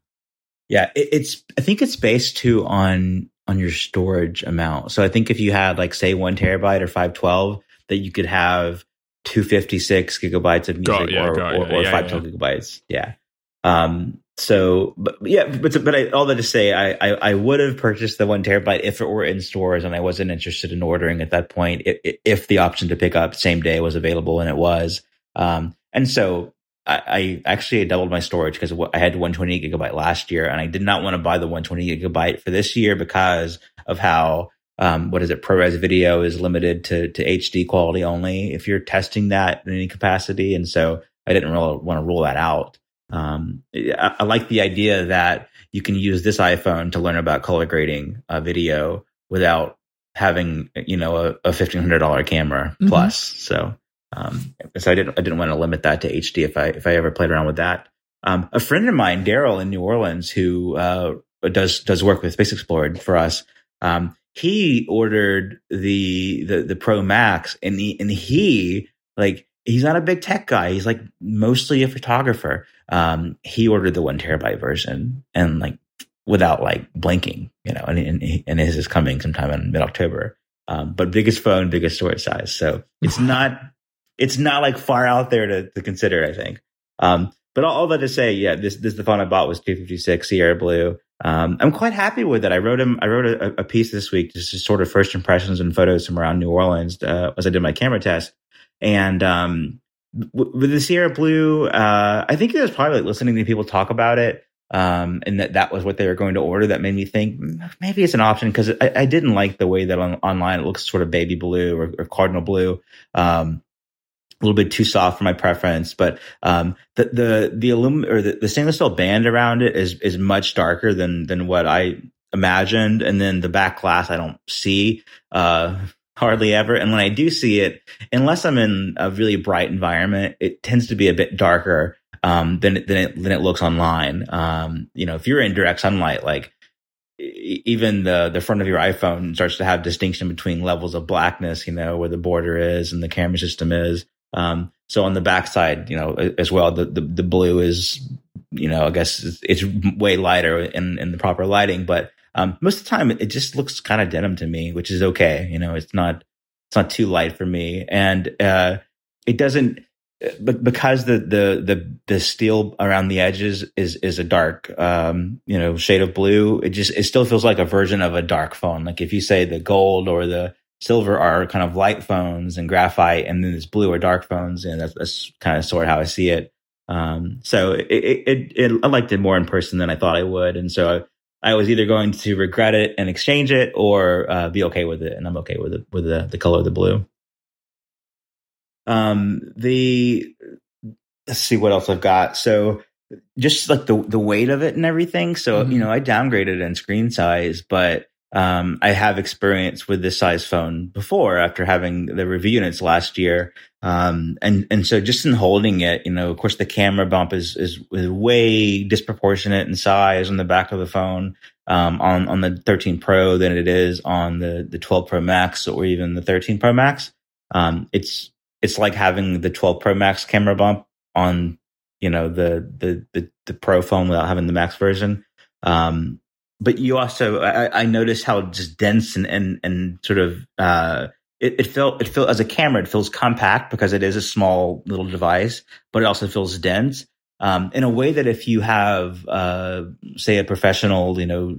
Yeah, it, it's, I think it's based too on, on your storage amount. So I think if you had like, say, one terabyte or 512, that you could have 256 gigabytes of music got, yeah, or, got, or, or, yeah, 512 yeah. gigabytes. Yeah. Um, so, but yeah, but, but I, all that to say, I, I, I, would have purchased the one terabyte if it were in stores and I wasn't interested in ordering at that point, if the option to pick up same day was available and it was. Um, and so I, I actually doubled my storage because I had 128 gigabyte last year and I did not want to buy the 120 gigabyte for this year because of how um, what is it? ProRes video is limited to, to HD quality only if you're testing that in any capacity. And so I didn't really want to rule that out. Um, I, I, like the idea that you can use this iPhone to learn about color grading a video without having, you know, a, a $1,500 camera mm-hmm. plus. So, um, so I didn't, I didn't want to limit that to HD if I, if I ever played around with that. Um, a friend of mine, Daryl in New Orleans, who, uh, does, does work with Space Explorer for us, um, he ordered the the the Pro Max, and he and he like he's not a big tech guy. He's like mostly a photographer. Um, he ordered the one terabyte version, and like without like blinking, you know, and and, and his is coming sometime in mid October. Um, but biggest phone, biggest storage size. So it's not it's not like far out there to, to consider. I think. Um, but all, all, that to say, yeah, this this the phone I bought was 256 Sierra Blue. Um, I'm quite happy with it. I wrote him. I wrote a, a, piece this week, just sort of first impressions and photos from around New Orleans uh, as I did my camera test. And um, w- with the Sierra Blue, uh, I think it was probably like listening to people talk about it, um, and that that was what they were going to order. That made me think maybe it's an option because I, I, didn't like the way that on, online it looks sort of baby blue or, or cardinal blue. Um, a little bit too soft for my preference, but um, the the the alum or the, the, stainless steel band around it is is much darker than than what I imagined, and then the back glass I don't see uh, hardly ever, and when I do see it, unless I'm in a really bright environment, it tends to be a bit darker um, than than it than it looks online. Um, you know, if you're in direct sunlight, like even the the front of your iPhone starts to have distinction between levels of blackness, you know, where the border is and the camera system is. Um, so on the backside, you know, as well, the, the, the blue is, you know, I guess it's, it's way lighter in, in the proper lighting, but, um, most of the time it just looks kind of denim to me, which is okay. You know, it's not, it's not too light for me. And, uh, it doesn't, but because the, the, the, the steel around the edges is, is a dark, um, you know, shade of blue, it just, it still feels like a version of a dark phone. Like if you say the gold or the, silver are kind of light phones and graphite, and then this blue are dark phones, and that's, that's kind of sort of how I see it. Um, so it, it, it, it, I liked it more in person than I thought I would, and so I, I was either going to regret it and exchange it, or uh, be okay with it, and I'm okay with it with the the color of the blue. Um, the let's see what else I've got. So just like the the weight of it and everything. So mm-hmm. you know, I downgraded in screen size, but um, I have experience with this size phone before after having the review units last year. Um, and, and so just in holding it, you know, of course the camera bump is, is, is way disproportionate in size on the back of the phone, um, on, on the 13 Pro than it is on the, the 12 Pro Max or even the 13 Pro Max. Um, it's, it's like having the 12 Pro Max camera bump on, you know, the, the, the, the Pro phone without having the Max version. Um, but you also I, I noticed how just dense and and, and sort of uh, it, it felt it felt as a camera it feels compact because it is a small little device, but it also feels dense. Um, in a way that if you have, uh, say, a professional, you know,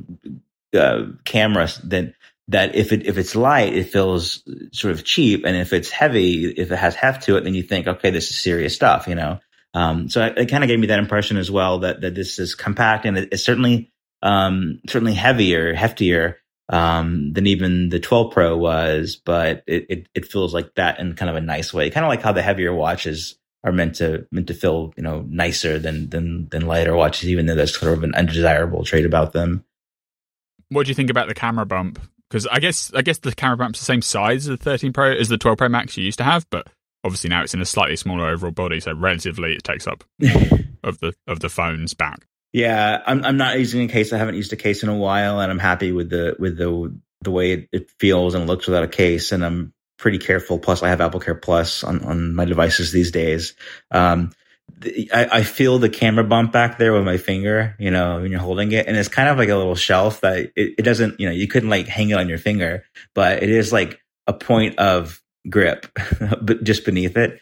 uh, camera, then that if it if it's light, it feels sort of cheap, and if it's heavy, if it has heft to it, then you think, okay, this is serious stuff, you know. Um, so it, it kind of gave me that impression as well that that this is compact, and it, it certainly um, certainly heavier, heftier um, than even the 12 Pro was, but it, it, it feels like that in kind of a nice way, kind of like how the heavier watches are meant to meant to feel you know nicer than than than lighter watches, even though there's sort of an undesirable trait about them. What do you think about the camera bump? Because I guess I guess the camera bump's the same size as the 13 Pro as the 12 Pro Max you used to have, but obviously now it's in a slightly smaller overall body, so relatively it takes up of the of the phone's back. Yeah, I'm I'm not using a case. I haven't used a case in a while, and I'm happy with the with the the way it, it feels and looks without a case. And I'm pretty careful. Plus, I have Apple Care Plus on on my devices these days. Um, I, I, feel the camera bump back there with my finger, you know, when you're holding it. And it's kind of like a little shelf that it, it, doesn't, you know, you couldn't like hang it on your finger, but it is like a point of grip but just beneath it.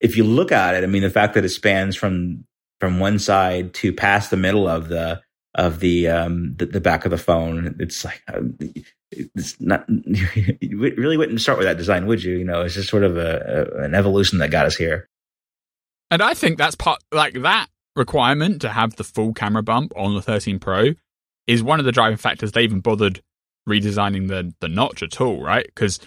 If you look at it, I mean, the fact that it spans from from one side to past the middle of the of the um the, the back of the phone. It's like uh, it's not you really wouldn't start with that design, would you? You know, it's just sort of a, a an evolution that got us here. And I think that's part like that requirement to have the full camera bump on the 13 Pro is one of the driving factors they even bothered redesigning the the notch at all, right? Because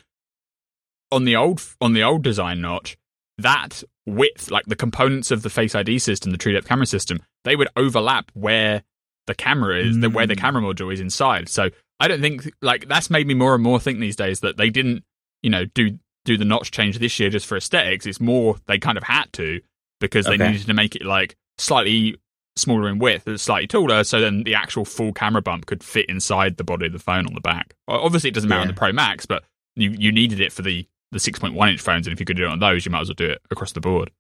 on the old on the old design notch, that width, like the components of the Face ID system, the True Depth camera system, they would overlap where the camera is, mm. where the camera module is inside. So I don't think like that's made me more and more think these days that they didn't, you know, do do the notch change this year just for aesthetics. It's more they kind of had to because they okay. needed to make it like slightly smaller in width, and slightly taller, so then the actual full camera bump could fit inside the body of the phone on the back. Obviously, it doesn't matter yeah. on the Pro Max, but you you needed it for the the 6.1 inch phones, and if you could do it on those, you might as well do it across the board.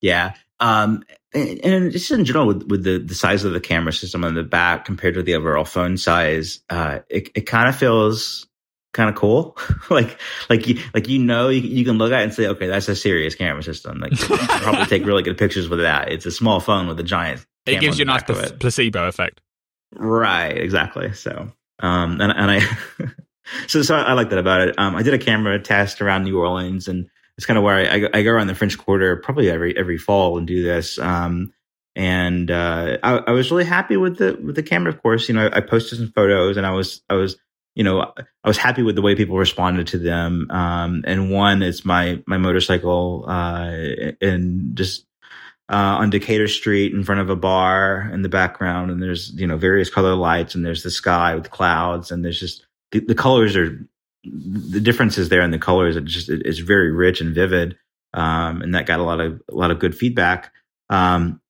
Yeah. Um, and, and, just in general, with, with the, the size of the camera system on the back compared to the overall phone size, uh, it, it kind of feels kind of cool. like, like you, like, you know, you, you, can look at it and say, okay, that's a serious camera system. Like, you can probably take really good pictures with that. It's a small phone with a giant. It gives you a nice placebo effect. Right. Exactly. So, um, and, and I, so, so I like that about it. Um, I did a camera test around New Orleans, and it's kind of where I, I, I, go around the French Quarter probably every every fall and do this. Um, and uh, I, I, was really happy with the with the camera. Of course, you know, I, posted some photos, and I was I was you know I was happy with the way people responded to them. Um, and one is my my motorcycle, uh, and just uh, on Decatur Street in front of a bar in the background, and there's you know various color lights, and there's the sky with clouds, and there's just the, the colors are the differences there in the colors. It just it's very rich and vivid, um, and that got a lot of a lot of good feedback. Um,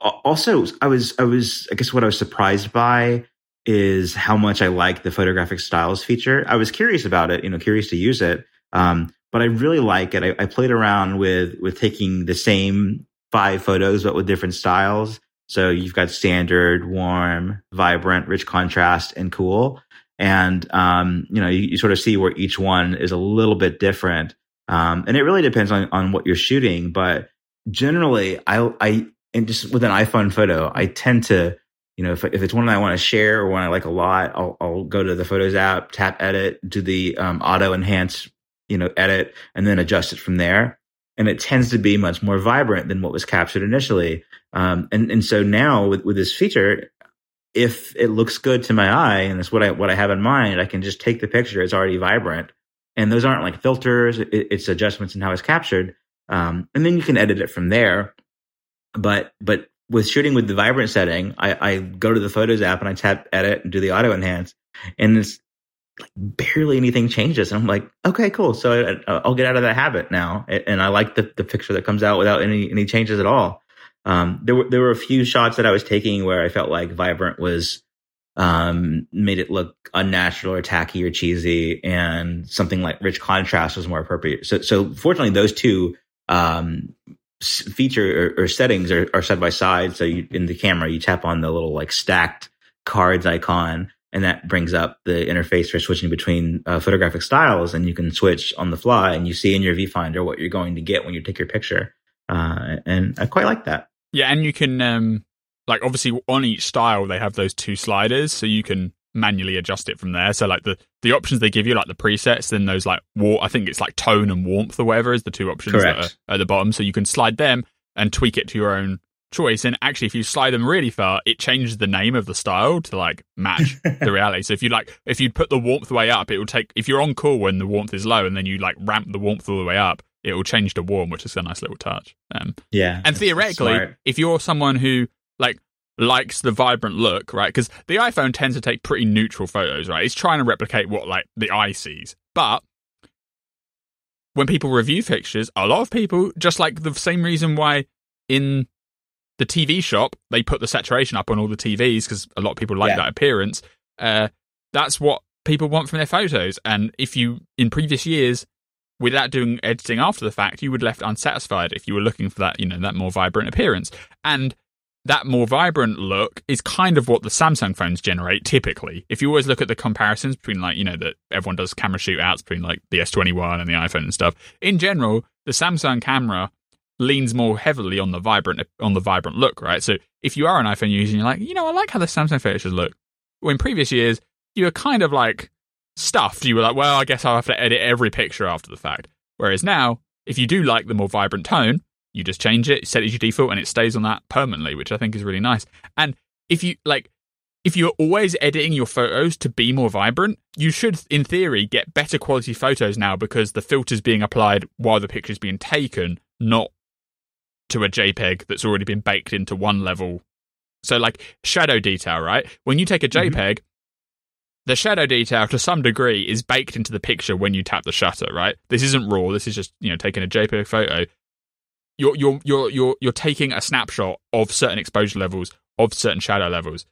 also, I was I was I guess what I was surprised by is how much I like the photographic styles feature. I was curious about it, you know, curious to use it, um, but I really like it. I, I played around with with taking the same five photos but with different styles. So you've got standard, warm, vibrant, rich contrast, and cool and um, you know you, you, sort of see where each one is a little bit different um, and it really depends on, on what you're shooting but generally i i and just with an iphone photo i tend to you know if, if it's one that i want to share or one i like a lot I'll, I'll go to the photos app tap edit do the um, auto enhance you know, edit and then adjust it from there. And it tends to be much more vibrant than what was captured initially. Um, and, and so now with, with this feature, if it looks good to my eye and it's what I, what I have in mind, I can just take the picture. It's already vibrant and those aren't like filters. It, it's adjustments in how it's captured. Um, and then you can edit it from there. But, but with shooting with the vibrant setting, I, I go to the photos app and I tap edit and do the auto enhance and it's like barely anything changes. And I'm like, okay, cool. So I, will get out of that habit now. And I like the, the picture that comes out without any, any changes at all. Um, there were, there were a few shots that I was taking where I felt like vibrant was, um, made it look unnatural or tacky or cheesy and something like rich contrast was more appropriate. So, so fortunately those two, um, feature or, or settings are, are, side by side. So you, in the camera, you tap on the little like stacked cards icon and that brings up the interface for switching between uh, photographic styles and you can switch on the fly and you see in your viewfinder what you're going to get when you take your picture uh, and i quite like that yeah and you can um, like obviously on each style they have those two sliders so you can manually adjust it from there so like the the options they give you like the presets then those like war i think it's like tone and warmth or whatever is the two options Correct. that are at the bottom so you can slide them and tweak it to your own choice. And actually, if you slide them really far, it changes the name of the style to like match the reality. So if you like, if you put the warmth way up, it will take, if you're on cool when the warmth is low and then you like ramp the warmth all the way up, it will change to warm, which is a nice little touch. Um, yeah. And theoretically, smart. if you're someone who like likes the vibrant look, right? Because the iPhone tends to take pretty neutral photos, right? It's trying to replicate what like the eye sees. But when people review fixtures, a lot of people, just like the same reason why in the TV shop, they put the saturation up on all the TVs because a lot of people like yeah. that appearance. Uh, that's what people want from their photos. And if you, in previous years, without doing editing after the fact, you would left unsatisfied if you were looking for that, you know, that more vibrant appearance. And that more vibrant look is kind of what the Samsung phones generate typically. If you always look at the comparisons between like, you know, that everyone does camera shootouts between like the S21 and the iPhone and stuff. In general, the Samsung camera leans more heavily on the vibrant on the vibrant look, right? So if you are an iPhone user and you're like, you know, I like how the Samsung pictures look. Well, in previous years, you were kind of like stuffed. You were like, well, I guess I'll have to edit every picture after the fact. Whereas now, if you do like the more vibrant tone, you just change it, set it as your default, and it stays on that permanently, which I think is really nice. And if you like, if you're always editing your photos to be more vibrant, you should, in theory, get better quality photos now because the filter's being applied while the picture's being taken, not to a JPEG that's already been baked into one level. So, like shadow detail, right? When you take a JPEG, mm-hmm. The shadow detail to some degree is baked into the picture when you tap the shutter, right? This isn't raw. This is just you know taking a JPEG photo. You're you're you're you're you're taking a snapshot of certain exposure levels of certain shadow levels,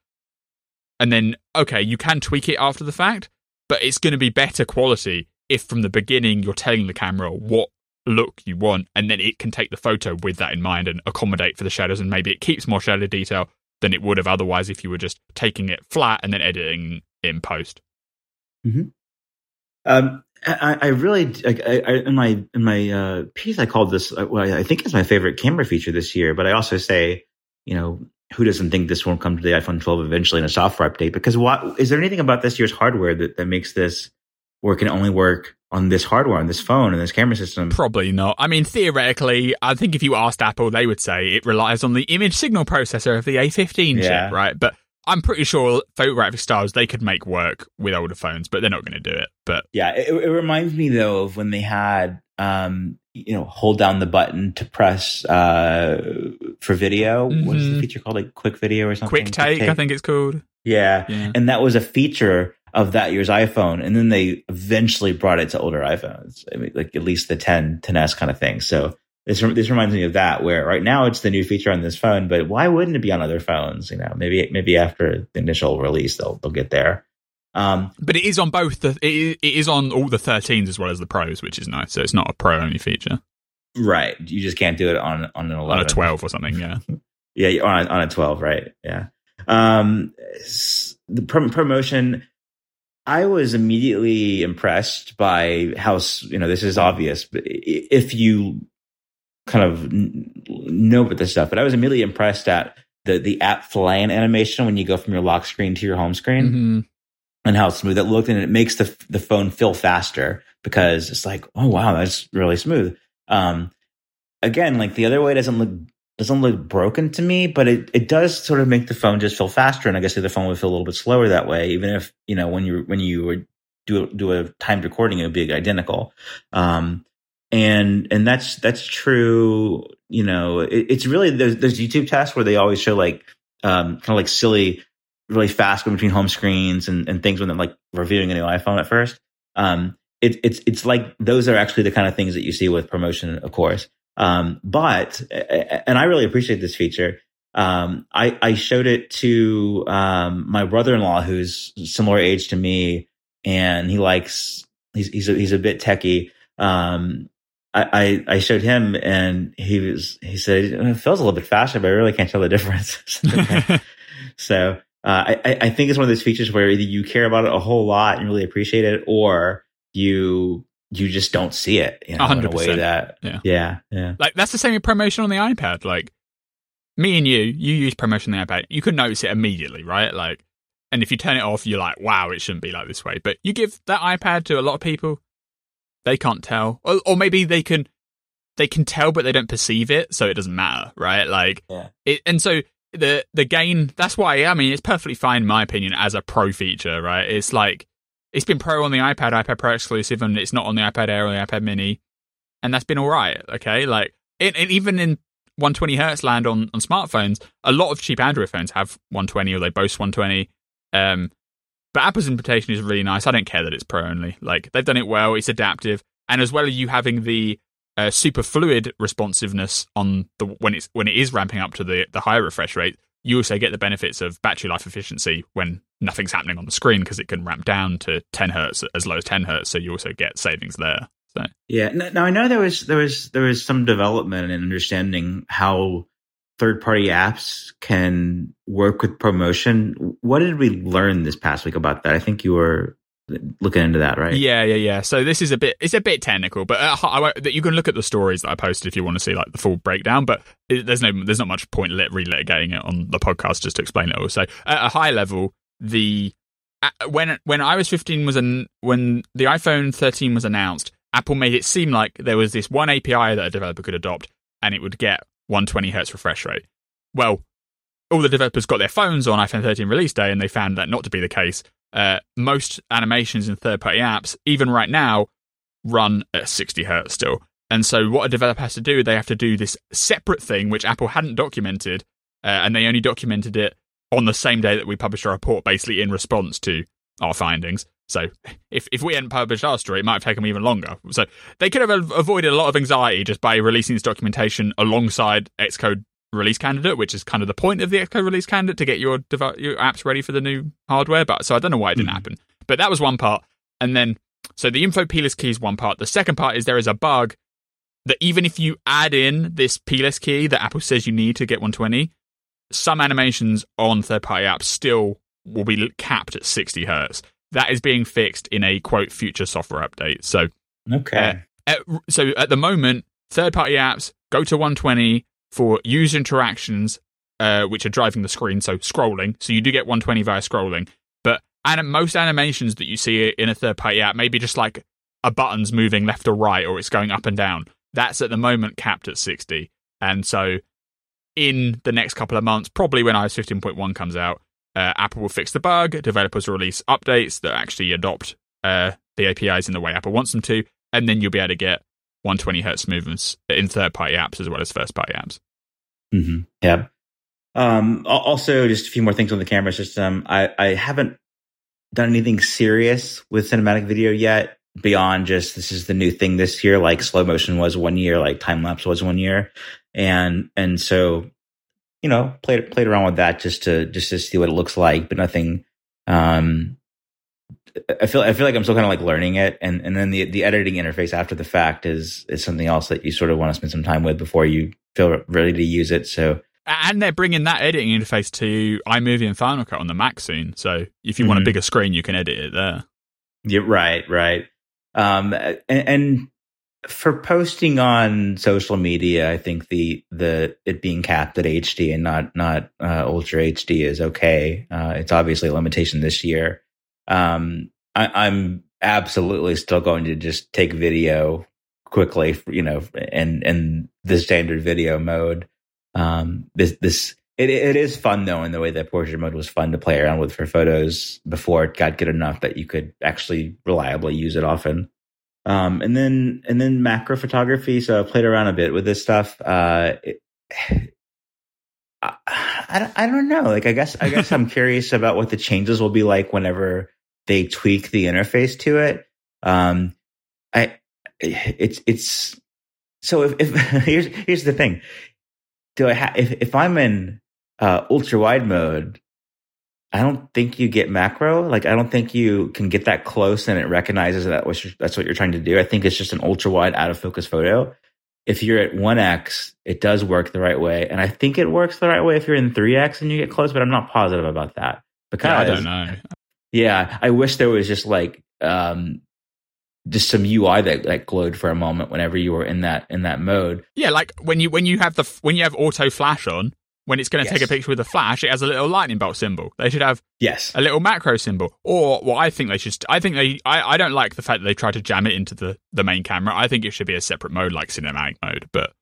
and then okay, you can tweak it after the fact, but it's going to be better quality if from the beginning you're telling the camera what look you want, and then it can take the photo with that in mind and accommodate for the shadows, and maybe it keeps more shadow detail than it would have otherwise if you were just taking it flat and then editing in post. Mm-hmm. Um, I, I, really I, I, in my in my uh, piece I called this uh, well I think it's my favorite camera feature this year, but I also say you know who doesn't think this won't come to the iPhone 12 eventually in a software update? Because what is there anything about this year's hardware that that makes this or can only work on this hardware, on this phone, and this camera system? Probably not. I mean, theoretically, I think if you asked Apple, they would say it relies on the image signal processor of the A15 yeah. chip, right? But I'm pretty sure photographic styles they could make work with older phones, but they're not going to do it. But yeah, it, it, reminds me though of when they had, um, you know, hold down the button to press uh, for video. Mm-hmm. What's the feature called? Like quick video or something? Quick take, quick take. I think it's called. Yeah. yeah. and that was a feature of that year's iPhone, and then they eventually brought it to older iPhones, I mean, like at least the 10, 10s kind of thing. So this this reminds me of that, where right now it's the new feature on this phone, but why wouldn't it be on other phones? You know, maybe maybe after the initial release they'll they'll get there. Um, but it is on both the it, is on all the 13s as well as the pros, which is nice. So it's not a pro only feature, right? You just can't do it on on an 11. on a 12 or something. Yeah, yeah, on a, on a 12, right? Yeah. Um, the promotion I was immediately impressed by how you know this is obvious, but if you kind of know about this stuff, but I was immediately impressed at the the app flying animation when you go from your lock screen to your home screen. Mm-hmm. and how smooth it looked, and it makes the the phone feel faster because it's like, oh wow, that's really smooth. Um, again, like the other way doesn't look doesn't look broken to me, but it, it does sort of make the phone just feel faster. And I guess the phone would feel a little bit slower that way, even if, you know, when you, when you would do, do a timed recording, it would be identical. Um, and, and that's, that's true. You know, it, it's really, there's, YouTube tests where they always show like, um, kind of like silly, really fast going between home screens and, and things when they're like reviewing a new iPhone at first. Um, it, it's, it's like those are actually the kind of things that you see with promotion, of course. Um, but, and I really appreciate this feature. Um, I, I showed it to, um, my brother-in-law who's similar age to me and he likes, he's, he's a, he's a bit techie. Um, I, I, showed him and he was, he said, it feels a little bit faster, but I really can't tell the difference. so, uh, I, I think it's one of those features where either you care about it a whole lot and really appreciate it or you you just don't see it you know, 100%. in a way that yeah. yeah yeah like that's the same with promotion on the ipad like me and you you use promotion on the ipad you can notice it immediately right like and if you turn it off you're like wow it shouldn't be like this way but you give that ipad to a lot of people they can't tell or, or maybe they can they can tell but they don't perceive it so it doesn't matter right like yeah. it and so the the gain that's why i mean it's perfectly fine in my opinion as a pro feature right it's like it's been Pro on the iPad, iPad Pro exclusive, and it's not on the iPad Air or the iPad Mini, and that's been all right. Okay, like it, it, even in 120 hertz land on on smartphones, a lot of cheap Android phones have 120 or they boast 120. Um, but Apple's implementation is really nice. I don't care that it's Pro only. Like they've done it well. It's adaptive, and as well as you having the uh, super fluid responsiveness on the when it's when it is ramping up to the the higher refresh rate, you also get the benefits of battery life efficiency when nothing's happening on the screen because it can ramp down to 10 hertz as low as 10 hertz so you also get savings there so yeah now i know there was there was there was some development and understanding how third party apps can work with promotion what did we learn this past week about that i think you were looking into that, right? Yeah, yeah, yeah. So this is a bit, it's a bit technical, but uh, you can look at the stories that I posted if you want to see like the full breakdown. But it, there's no, there's not much point lit relitigating it on the podcast just to explain it all. So at a high level, the uh, when when iOS 15 was an when the iPhone 13 was announced, Apple made it seem like there was this one API that a developer could adopt, and it would get 120 hertz refresh rate. Well, all the developers got their phones on iPhone 13 release day, and they found that not to be the case uh, most animations in third party apps, even right now, run at 60 hertz still. And so, what a developer has to do, they have to do this separate thing, which Apple hadn't documented, uh, and they only documented it on the same day that we published our report, basically in response to our findings. So, if, if we hadn't published our story, it might have taken even longer. So, they could have avoided a lot of anxiety just by releasing this documentation alongside Xcode release candidate, which is kind of the point of the Xcode release candidate to get your dev- your apps ready for the new hardware. But so I don't know why it didn't mm. happen. But that was one part, and then so the info plist key is one part. The second part is there is a bug that even if you add in this plist key that Apple says you need to get 120, some animations on third party apps still will be capped at 60 hertz. That is being fixed in a quote future software update. So okay. Uh, at, so at the moment, third party apps go to 120 for user interactions, uh, which are driving the screen, so scrolling. So you do get 120 via scrolling, but and most animations that you see in a third party app, maybe just like a button's moving left or right, or it's going up and down. That's at the moment capped at 60, and so in the next couple of months, probably when iOS 15.1 comes out, uh, Apple will fix the bug. Developers will release updates that actually adopt uh, the APIs in the way Apple wants them to, and then you'll be able to get 120 hertz movements in third party apps as well as first party apps. Mm-hmm. Yeah. Um, also, just a few more things on the camera system. I, I haven't done anything serious with cinematic video yet beyond just this is the new thing this year. Like slow motion was one year, like time lapse was one year, and and so you know played played around with that just to just to see what it looks like, but nothing um I feel I feel like I'm still kind of like learning it, and and then the the editing interface after the fact is is something else that you sort of want to spend some time with before you feel ready to use it. So and they're bringing that editing interface to iMovie and Final Cut on the Mac soon. So if you mm-hmm. want a mm-hmm. bigger screen, you can edit it there. Yeah, right, right. Um, and, and for posting on social media, I think the the it being capped at HD and not not uh, Ultra HD is okay. Uh, it's obviously a limitation this year. Um, I, I'm absolutely still going to just take video quickly, you know, and and the standard video mode. Um, this this it it is fun though in the way that portrait mode was fun to play around with for photos before it got good enough that you could actually reliably use it often. Um, and then and then macro photography. So I played around a bit with this stuff. Uh, it, I, I don't, I don't know. Like I guess I guess I'm curious about what the changes will be like whenever they tweak the interface to it. Um, I it's it's so if, if here's here's the thing. Do I ha- if if I'm in uh, ultra wide mode, I don't think you get macro. Like I don't think you can get that close and it recognizes that that's what you're trying to do. I think it's just an ultra wide out of focus photo. If you're at one x, it does work the right way, and I think it works the right way if you're in three x and you get close. But I'm not positive about that because yeah, I don't know. Yeah, I wish there was just like um, just some UI that that glowed for a moment whenever you were in that in that mode. Yeah, like when you when you have the when you have auto flash on, when it's going to yes. take a picture with a flash, it has a little lightning bolt symbol. They should have yes a little macro symbol. Or what I think they should. I think they. I, I don't like the fact that they try to jam it into the the main camera. I think it should be a separate mode like cinematic mode. But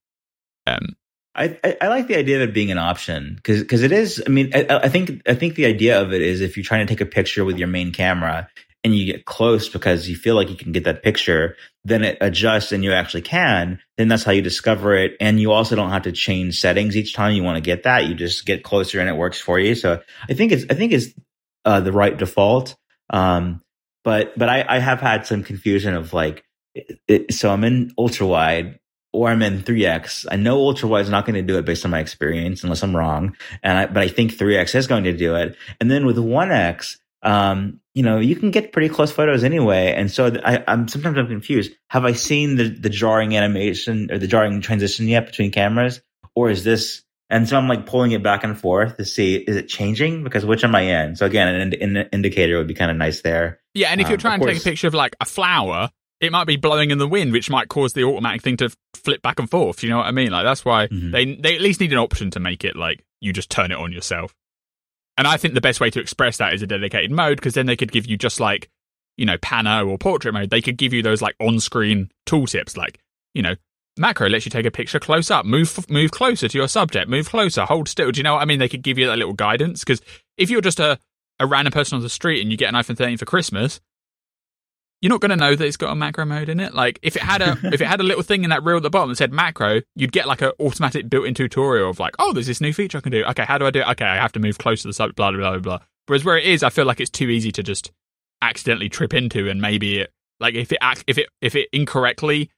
um, I, I, I, like the idea of it being an option because because it is. I mean, I, I, think I think the idea of it is if you're trying to take a picture with your main camera and you get close because you feel like you can get that picture, then it adjusts and you actually can. Then that's how you discover it, and you also don't have to change settings each time you want to get that. You just get closer and it works for you. So I think it's I think it's uh, the right default. Um, but but I, I have had some confusion of like it, so I'm in ultra wide or I'm in 3x. I know ultra wide is not going to do it based on my experience unless I'm wrong. And I, but I think 3x is going to do it. And then with 1x, um, you know, you can get pretty close photos anyway. And so I, am sometimes I'm confused. Have I seen the, the jarring animation or the jarring transition yet between cameras? Or is this, and so I'm like pulling it back and forth to see, is it changing? Because which am I in? So again, an, an indicator would be kind of nice there. Yeah. And if you're um, trying to take a picture of like a flower, it might be blowing in the wind, which might cause the automatic thing to flip back and forth. You know what I mean? Like that's why mm-hmm. they they at least need an option to make it like you just turn it on yourself. And I think the best way to express that is a dedicated mode because then they could give you just like you know pano or portrait mode. They could give you those like on-screen tooltips, like you know macro lets you take a picture close up, move move closer to your subject, move closer, hold still. Do you know what I mean? They could give you that little guidance because if you're just a a random person on the street and you get an iPhone 13 for Christmas, you're not going to know that it's got a macro mode in it. Like if it had a if it had a little thing in that reel at the bottom that said macro, you'd get like an automatic built-in tutorial of like, oh, there's this new feature I can do. Okay, how do I do it? Okay, I have to move close to the subject. Blah blah blah blah. Whereas where it is, I feel like it's too easy to just accidentally trip into, and maybe it like if it if it if it incorrectly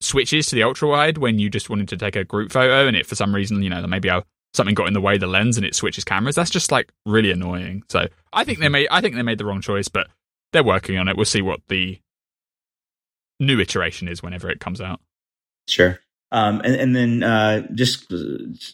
switches to the ultra wide when you just wanted to take a group photo, and it for some reason you know maybe I, something got in the way of the lens and it switches cameras. That's just like really annoying. So I think they mm-hmm. made I think they made the wrong choice, but they're working on it. We'll see what the new iteration is whenever it comes out. Sure. Um, and, and then uh, just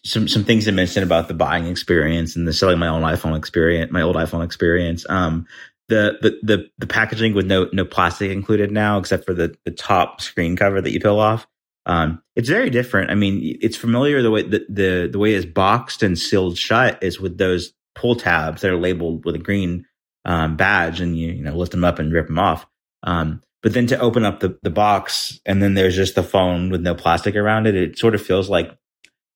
some some things I mentioned about the buying experience and the selling my own iPhone experience, my old iPhone experience. Um, the, the the the packaging with no no plastic included now, except for the the top screen cover that you peel off. Um, it's very different. I mean, it's familiar the way the, the the way it's boxed and sealed shut is with those pull tabs that are labeled with a green um, badge, and you you know lift them up and rip them off. Um, but then to open up the, the box and then there's just the phone with no plastic around it, it sort of feels like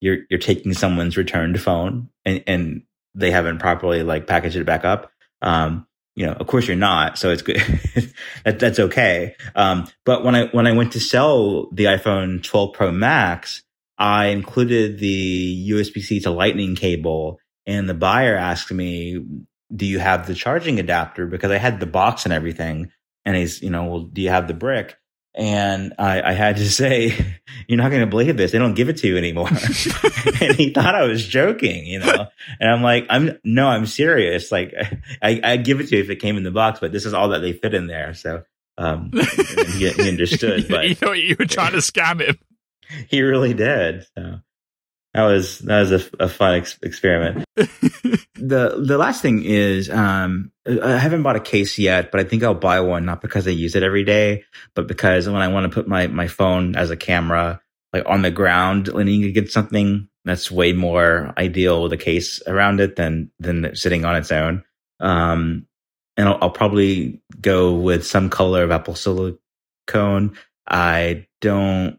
you're you're taking someone's returned phone and, and they haven't properly like packaged it back up. Um, you know, of course you're not, so it's good. that, that's okay. Um, but when I when I went to sell the iPhone 12 Pro Max, I included the USB C to Lightning cable, and the buyer asked me, "Do you have the charging adapter?" Because I had the box and everything, and he's, you know, well, do you have the brick? And I, I had to say, you're not going to believe this. They don't give it to you anymore. and he thought I was joking, you know, and I'm like, I'm no, I'm serious. Like I, I give it to you if it came in the box, but this is all that they fit in there. So, um, he, he understood, but he thought you were trying to scam him. He really did. So that was that was a, a fun ex- experiment. the the last thing is um, I haven't bought a case yet, but I think I'll buy one not because I use it every day, but because when I want to put my my phone as a camera like on the ground leaning against something, that's way more ideal with a case around it than than sitting on its own. Um, and I'll, I'll, probably go with some color of apple silicone. I don't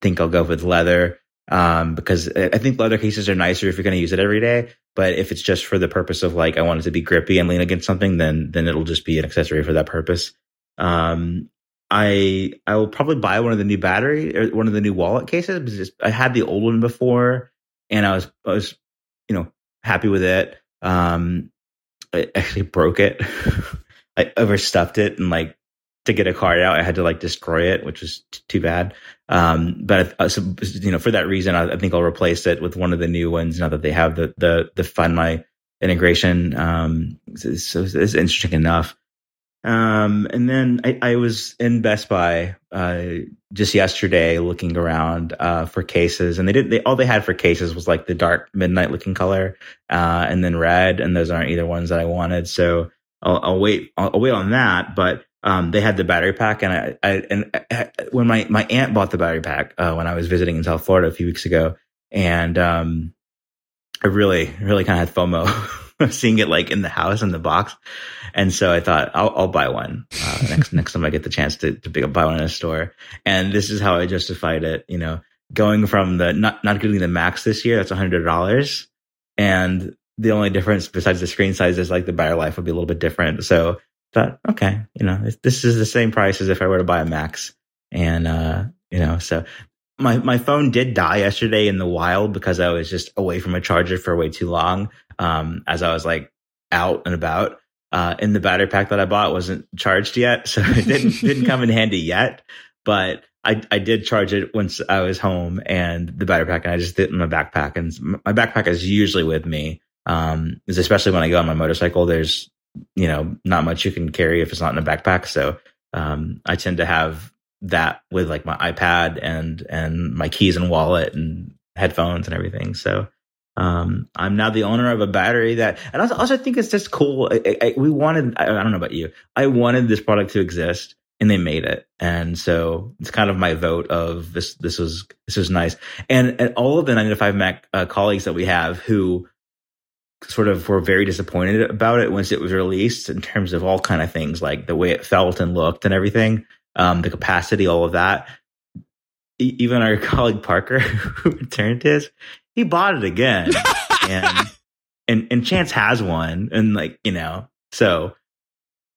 think I'll go with leather um, because I think leather cases are nicer if you're going to use it every day. But if it's just for the purpose of like I want it to be grippy and lean against something, then then it'll just be an accessory for that purpose. Um, I I will probably buy one of the new battery or one of the new wallet cases I had the old one before and I was I was you know happy with it. Um, I actually broke it. I overstuffed it and like to get a card out, I had to like destroy it, which was t- too bad. Um, but uh, so, you know, for that reason, I, I, think I'll replace it with one of the new ones now that they have the the the Find My integration. Um, so it's, interesting enough. Um, and then I, I, was in Best Buy uh, just yesterday looking around uh, for cases, and they did. They all they had for cases was like the dark midnight looking color, uh, and then red, and those aren't either ones that I wanted. So I'll, I'll wait. I'll, I'll, wait on that. But um, they had the battery pack, and I, I and I, when my my aunt bought the battery pack uh, when I was visiting in South Florida a few weeks ago, and um, I really really kind of had FOMO. seeing it like in the house in the box. And so I thought I'll, I'll buy one uh, next next time I get the chance to to pick up, buy one in a store. And this is how I justified it. You know, going from the not not getting the max this year, that's a hundred dollars, and the only difference besides the screen size is like the battery life would be a little bit different. So thought, okay, you know, this is the same price as if I were to buy a max. And uh, you know, so my my phone did die yesterday in the wild because I was just away from a charger for way too long. Um, as I was like out and about. Uh, and the battery pack that I bought wasn't charged yet, so it didn't didn't come in handy yet. But I I did charge it once I was home, and the battery pack, and I just did it in my backpack. And my backpack is usually with me, um, especially when I go on my motorcycle. There's you know not much you can carry if it's not in a backpack, so um, I tend to have that with like my iPad and and my keys and wallet and headphones and everything. So um, I'm now the owner of a battery that, and I also, also think it's just cool. I, I, we wanted, I, I don't know about you, I wanted this product to exist and they made it. And so it's kind of my vote of this, this was, this was nice. And, and all of the 9to5Mac uh, colleagues that we have who sort of were very disappointed about it once it was released in terms of all kind of things, like the way it felt and looked and everything um, the capacity, all of that. E- even our colleague Parker, who returned his, he bought it again, and and and Chance has one, and like you know, so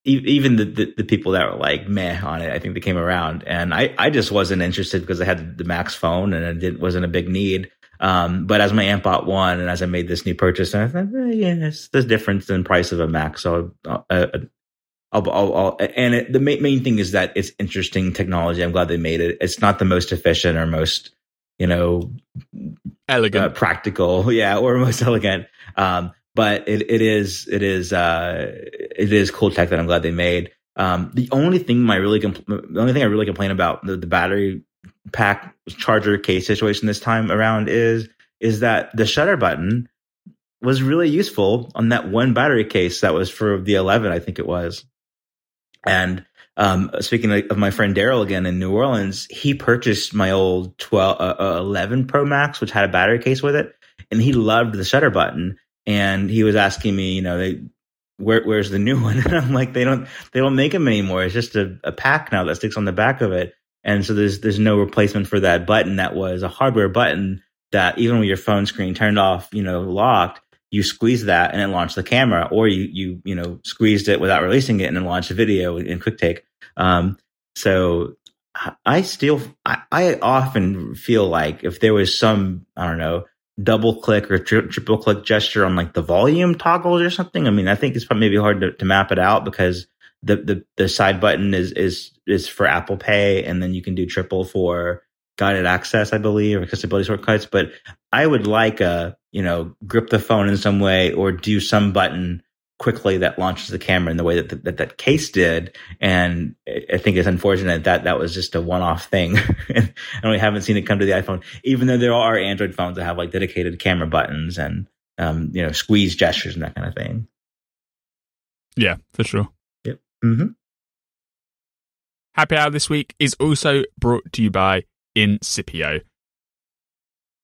even the, the, the people that were like meh on it, I think they came around, and I I just wasn't interested because I had the Max phone and it didn't, wasn't a big need. Um, but as my aunt bought one, and as I made this new purchase, and I thought, eh, yeah, it's the difference in price of a Mac. so uh, uh, I'll, I'll, I'll, and it, the main, main thing is that it's interesting technology. I'm glad they made it. It's not the most efficient or most, you know, elegant, uh, practical, yeah, or most elegant. Um, but it, it is, it is, uh, it is cool tech that I'm glad they made. Um, the only thing my really, compl- the only thing I really complain about the, the battery pack charger case situation this time around is, is that the shutter button was really useful on that one battery case that was for the 11, I think it was. And um, speaking of my friend Daryl again in New Orleans, he purchased my old 12, uh, uh, 11 Pro Max, which had a battery case with it, and he loved the shutter button. And he was asking me, you know, they, where, where's the new one? And I'm like, they don't, they don't make them anymore. It's just a, a pack now that sticks on the back of it. And so there's, there's no replacement for that button that was a hardware button that even with your phone screen turned off, you know, locked, you squeeze that and it launched the camera, or you you you know squeezed it without releasing it and then launched a video in QuickTake. Um, so I still I, I, often feel like if there was some I don't know double click or tri- triple click gesture on like the volume toggles or something. I mean, I think it's probably maybe hard to, to map it out because the, the the side button is is is for Apple Pay, and then you can do triple for guided access, I believe, or accessibility shortcuts. But I would like a, you know, grip the phone in some way or do some button quickly that launches the camera in the way that that, that case did. And I think it's unfortunate that that was just a one off thing. and we haven't seen it come to the iPhone, even though there are Android phones that have like dedicated camera buttons and, um, you know, squeeze gestures and that kind of thing. Yeah, for sure. Mm-hmm. Happy Hour this week is also brought to you by Incipio.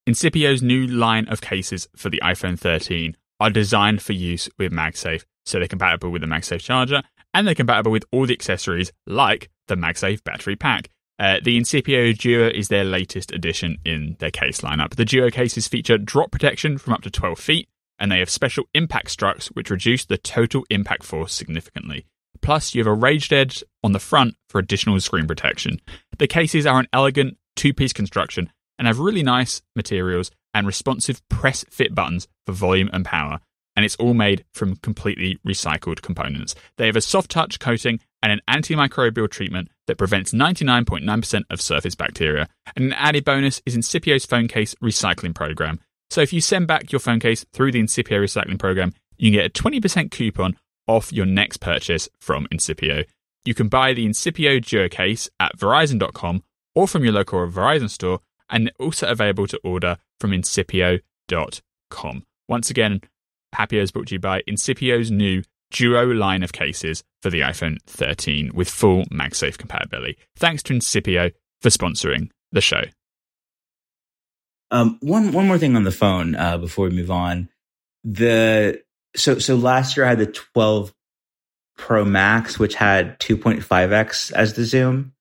Incipio's new line of cases for the iPhone 13 are designed for use with MagSafe so they're compatible with the MagSafe charger, and they're compatible with all the accessories like the MagSafe battery pack. Uh, the Incipio Duo is their latest addition in their case lineup. The Duo cases feature drop protection from up to 12 feet, and they have special impact struts which reduce the total impact force significantly. Plus, you have a raised edge on the front for additional screen protection. The cases are an elegant two piece construction and have really nice materials and responsive press fit buttons for volume and power. And it's all made from completely recycled components. They have a soft touch coating and an antimicrobial treatment that prevents 99.9% of surface bacteria. And an added bonus is Incipio's phone case recycling program. So if you send back your phone case through the Incipio recycling program, you can get a 20% coupon off your next purchase from Incipio. You can buy the Incipio Duo case at Verizon.com or from your local Verizon store, and also available to order from Incipio.com. Once again, Happy is brought to you by Incipio's new Duo line of cases for the iPhone 13 with full MagSafe compatibility. Thanks to Incipio for sponsoring the show. Um, one one more thing on the phone uh, before we move on. The so so last year I had the 12 Pro Max, which had 2.5x as the zoom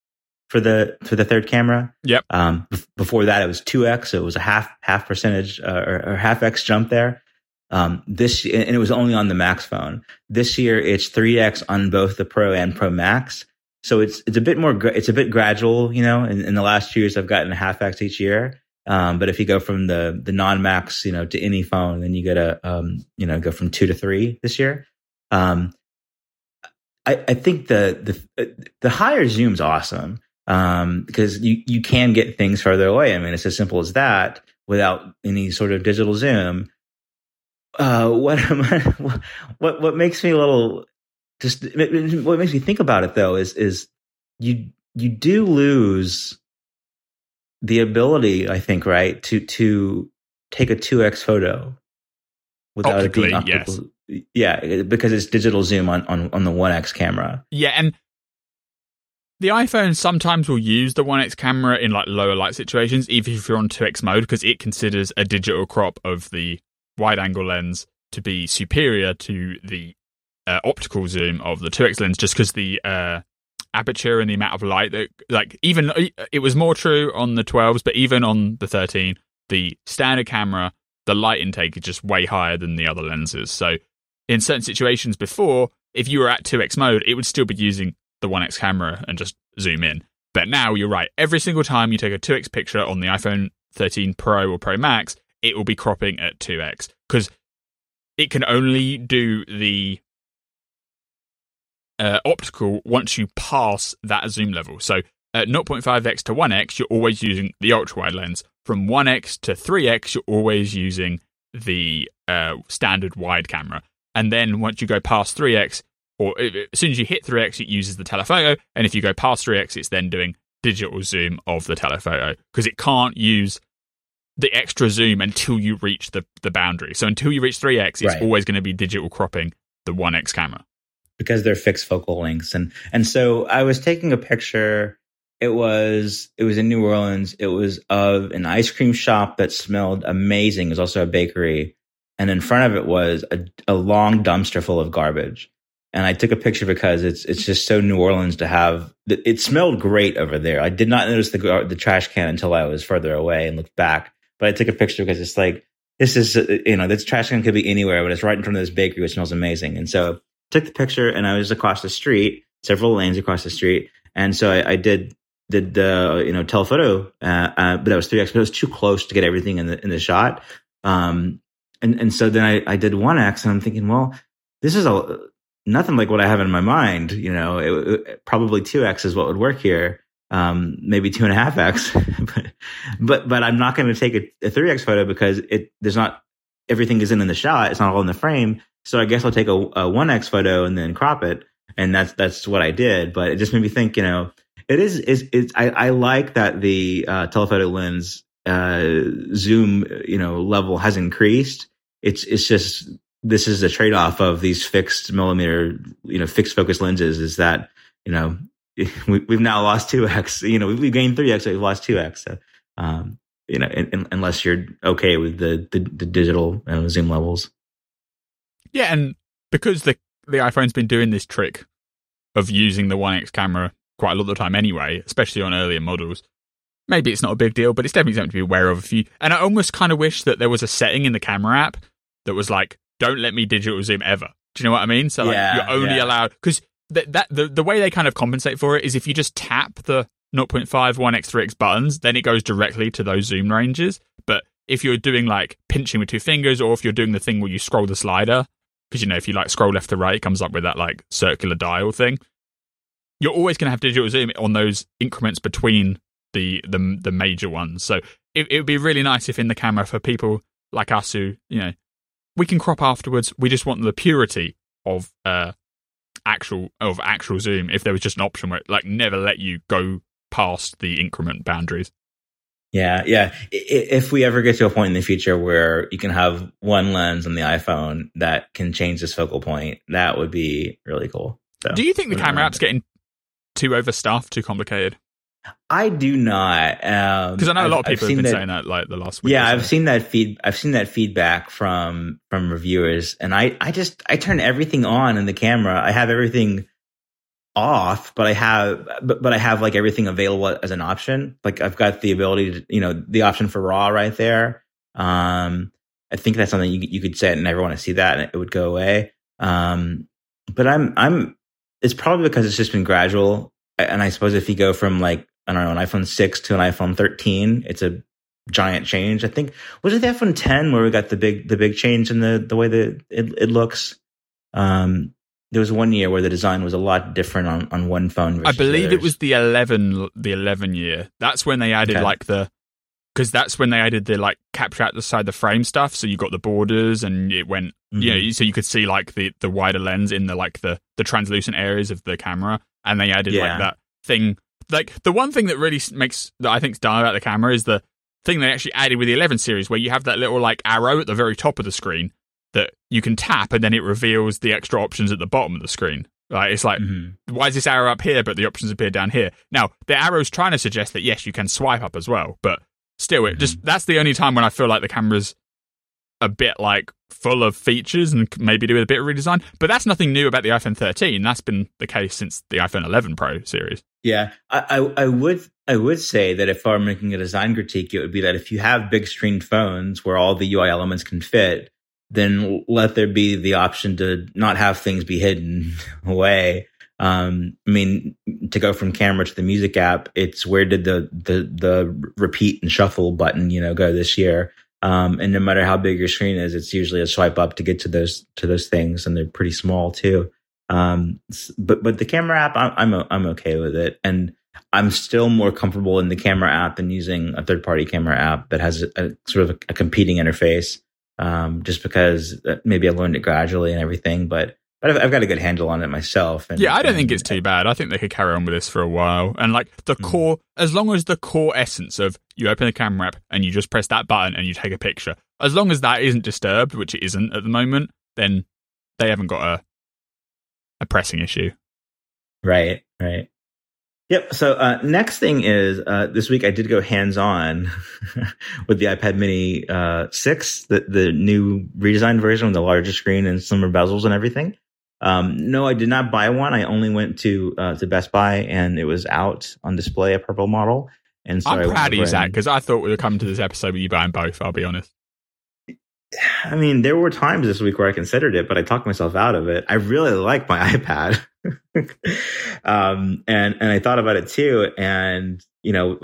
for the for the third camera. Yep. Um, before that, it was 2x, so it was a half half percentage uh, or, or, half x jump there. Um, this and it was only on the Max phone. This year, it's 3x on both the Pro and Pro Max. So it's it's a bit more it's a bit gradual, you know. In, in the last two years, I've gotten a half x each year. Um, but if you go from the the non max, you know, to any phone, then you get a um, you know go from two to three this year. Um, I, I think the the the higher zoom's awesome um, because you you can get things further away. I mean, it's as simple as that without any sort of digital zoom. Uh, what what what makes me a little just what makes me think about it though is is you you do lose the ability, I think, right, to to take a two x photo without it being optical. Yes. Yeah, because it's digital zoom on on, on the one x camera. Yeah, and the iPhone sometimes will use the 1x camera in like lower light situations, even if you're on 2x mode, because it considers a digital crop of the wide angle lens to be superior to the uh, optical zoom of the 2x lens, just because the uh, aperture and the amount of light that like even uh, it was more true on the 12s but even on the 13 the standard camera the light intake is just way higher than the other lenses. So in certain situations before if you were at 2x mode it would still be using the 1x camera and just zoom in. But now you're right. Every single time you take a 2x picture on the iphone 13 pro or pro max it will be cropping at 2x because it can only do the uh, optical once you pass that zoom level. So at 0.5x to 1x, you're always using the ultra wide lens. From 1x to 3x, you're always using the uh, standard wide camera. And then once you go past 3x, or as soon as you hit 3x, it uses the telephoto. And if you go past 3x, it's then doing digital zoom of the telephoto because it can't use the extra zoom until you reach the, the boundary. So until you reach 3x, it's right. always going to be digital cropping the 1x camera because they're fixed focal lengths. And and so I was taking a picture. It was it was in New Orleans. It was of an ice cream shop that smelled amazing. It was also a bakery, and in front of it was a, a long dumpster full of garbage. And I took a picture because it's it's just so New Orleans to have. It smelled great over there. I did not notice the the trash can until I was further away and looked back. But I took a picture because it's like this is you know this trash can could be anywhere, but it's right in front of this bakery, which smells amazing. And so took the picture and I was across the street, several lanes across the street. And so I, I did did the you know telephoto, uh, uh, but that was three x, but it was too close to get everything in the in the shot. Um, and and so then I, I did one x, and I'm thinking, well, this is a nothing like what I have in my mind. You know, it, it, probably two x is what would work here. Um, maybe two and a half x, but but but I'm not going to take a, three x photo because it there's not everything isn't in the shot. It's not all in the frame. So I guess I'll take a, a 1x photo and then crop it. And that's, that's what I did. But it just made me think, you know, it is, is, it's, I, I like that the, uh, telephoto lens, uh, zoom, you know, level has increased. It's, it's just, this is a trade off of these fixed millimeter, you know, fixed focus lenses is that, you know, we, have now lost 2x, you know, we've gained 3x, we've lost 2x. So, um, you know, in, in, unless you're okay with the, the, the digital uh, zoom levels. Yeah, and because the the iPhone's been doing this trick of using the One X camera quite a lot of the time anyway, especially on earlier models. Maybe it's not a big deal, but it's definitely something to be aware of. If you and I almost kind of wish that there was a setting in the camera app that was like, "Don't let me digital zoom ever." Do you know what I mean? So like, yeah, you're only yeah. allowed because that that the the way they kind of compensate for it is if you just tap the 0.5, 1x, 3x buttons, then it goes directly to those zoom ranges. But if you're doing like pinching with two fingers, or if you're doing the thing where you scroll the slider, because you know if you like scroll left to right, it comes up with that like circular dial thing. You're always going to have digital zoom on those increments between the the the major ones. So it, it would be really nice if in the camera for people like us who you know we can crop afterwards. We just want the purity of uh actual of actual zoom. If there was just an option where it, like never let you go past the increment boundaries. Yeah, yeah. If we ever get to a point in the future where you can have one lens on the iPhone that can change this focal point, that would be really cool. So, Do you think the camera app's getting too overstuffed, too complicated? I do not, because um, I know a lot of people have been that, saying that like the last week. Yeah, I've seen that feed. I've seen that feedback from from reviewers, and I I just I turn everything on in the camera. I have everything off, but I have but, but I have like everything available as an option. Like I've got the ability to you know the option for raw right there. Um, I think that's something you you could set and never want to see that, and it would go away. Um, but I'm I'm it's probably because it's just been gradual, and I suppose if you go from like I don't know, an iPhone 6 to an iPhone 13. It's a giant change. I think was it the iPhone 10 where we got the big the big change in the the way that it, it looks. Um, there was one year where the design was a lot different on, on one phone. I believe it was the 11 the 11 year. That's when they added okay. like the because that's when they added the like capture out the side the frame stuff. So you got the borders and it went mm-hmm. you know so you could see like the the wider lens in the like the the translucent areas of the camera and they added yeah. like that thing like the one thing that really makes that I think's done about the camera is the thing they actually added with the 11 series, where you have that little like arrow at the very top of the screen that you can tap, and then it reveals the extra options at the bottom of the screen. Right? It's like, mm-hmm. why is this arrow up here, but the options appear down here? Now, the arrow's trying to suggest that yes, you can swipe up as well, but still, it mm-hmm. just that's the only time when I feel like the camera's a bit like full of features and maybe do with a bit of redesign. But that's nothing new about the iPhone 13. That's been the case since the iPhone 11 Pro series. Yeah, I, I, I would I would say that if I were making a design critique, it would be that if you have big screened phones where all the UI elements can fit, then let there be the option to not have things be hidden away. Um, I mean, to go from camera to the music app, it's where did the the the repeat and shuffle button, you know, go this year? Um, and no matter how big your screen is, it's usually a swipe up to get to those to those things, and they're pretty small too. Um, but but the camera app, I'm I'm I'm okay with it, and I'm still more comfortable in the camera app than using a third party camera app that has a, a sort of a, a competing interface. Um, just because uh, maybe I learned it gradually and everything, but but I've, I've, got a good handle on it myself. And, yeah, I don't and, think it's too bad. I think they could carry on with this for a while. And like the mm-hmm. core, as long as the core essence of you open the camera app and you just press that button and you take a picture, as long as that isn't disturbed, which it isn't at the moment, then they haven't got a a pressing issue. Right, right. Yep. So uh, next thing is uh, this week I did go hands on with the iPad Mini uh, six, the the new redesigned version with the larger screen and slimmer bezels and everything. Um, no, I did not buy one. I only went to uh, to Best Buy and it was out on display, a purple model. And so I'm proud of you, Zac, because I thought we were coming to this episode with you buying both. I'll be honest. I mean, there were times this week where I considered it, but I talked myself out of it. I really like my iPad, um, and and I thought about it too. And you know,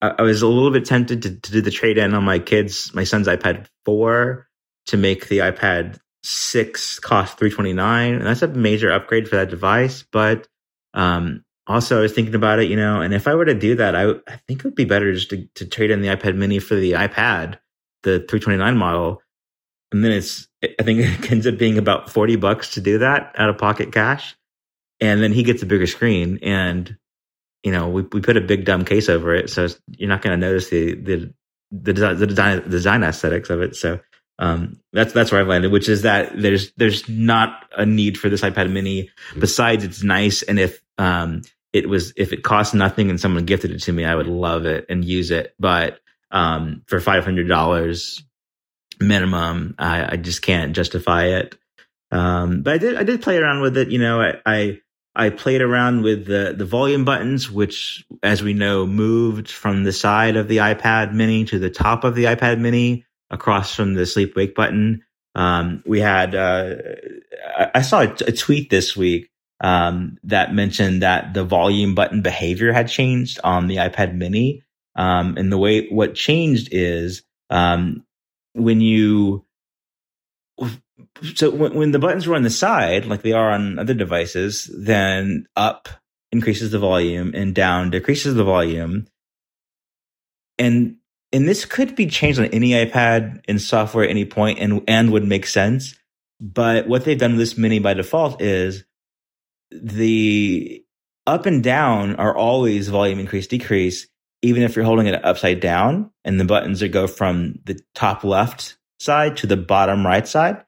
I, I was a little bit tempted to, to do the trade in on my kids, my son's iPad four, to make the iPad six cost 329 and that's a major upgrade for that device but um, also i was thinking about it you know and if i were to do that i, I think it would be better just to, to trade in the ipad mini for the ipad the 329 model and then it's i think it ends up being about 40 bucks to do that out of pocket cash and then he gets a bigger screen and you know we, we put a big dumb case over it so you're not going to notice the the the design, the design design aesthetics of it so um, that's that's where I've landed, which is that there's there's not a need for this iPad Mini. Besides, it's nice, and if um, it was if it cost nothing and someone gifted it to me, I would love it and use it. But um, for five hundred dollars minimum, I, I, just can't justify it. Um, but I did I did play around with it. You know, I, I I played around with the the volume buttons, which, as we know, moved from the side of the iPad Mini to the top of the iPad Mini, across from the sleep wake button. Um, we had uh, I saw a, a tweet this week um, that mentioned that the volume button behavior had changed on the iPad Mini. Um, and the way what changed is um, when you so when, when the buttons were on the side, like they are on other devices, then up increases the volume and down decreases the volume. And and this could be changed on any iPad in software at any point and and would make sense. But what they've done with this mini by default is the up and down are always volume increase decrease, even if you're holding it upside down and the buttons that go from the top left side to the bottom right side.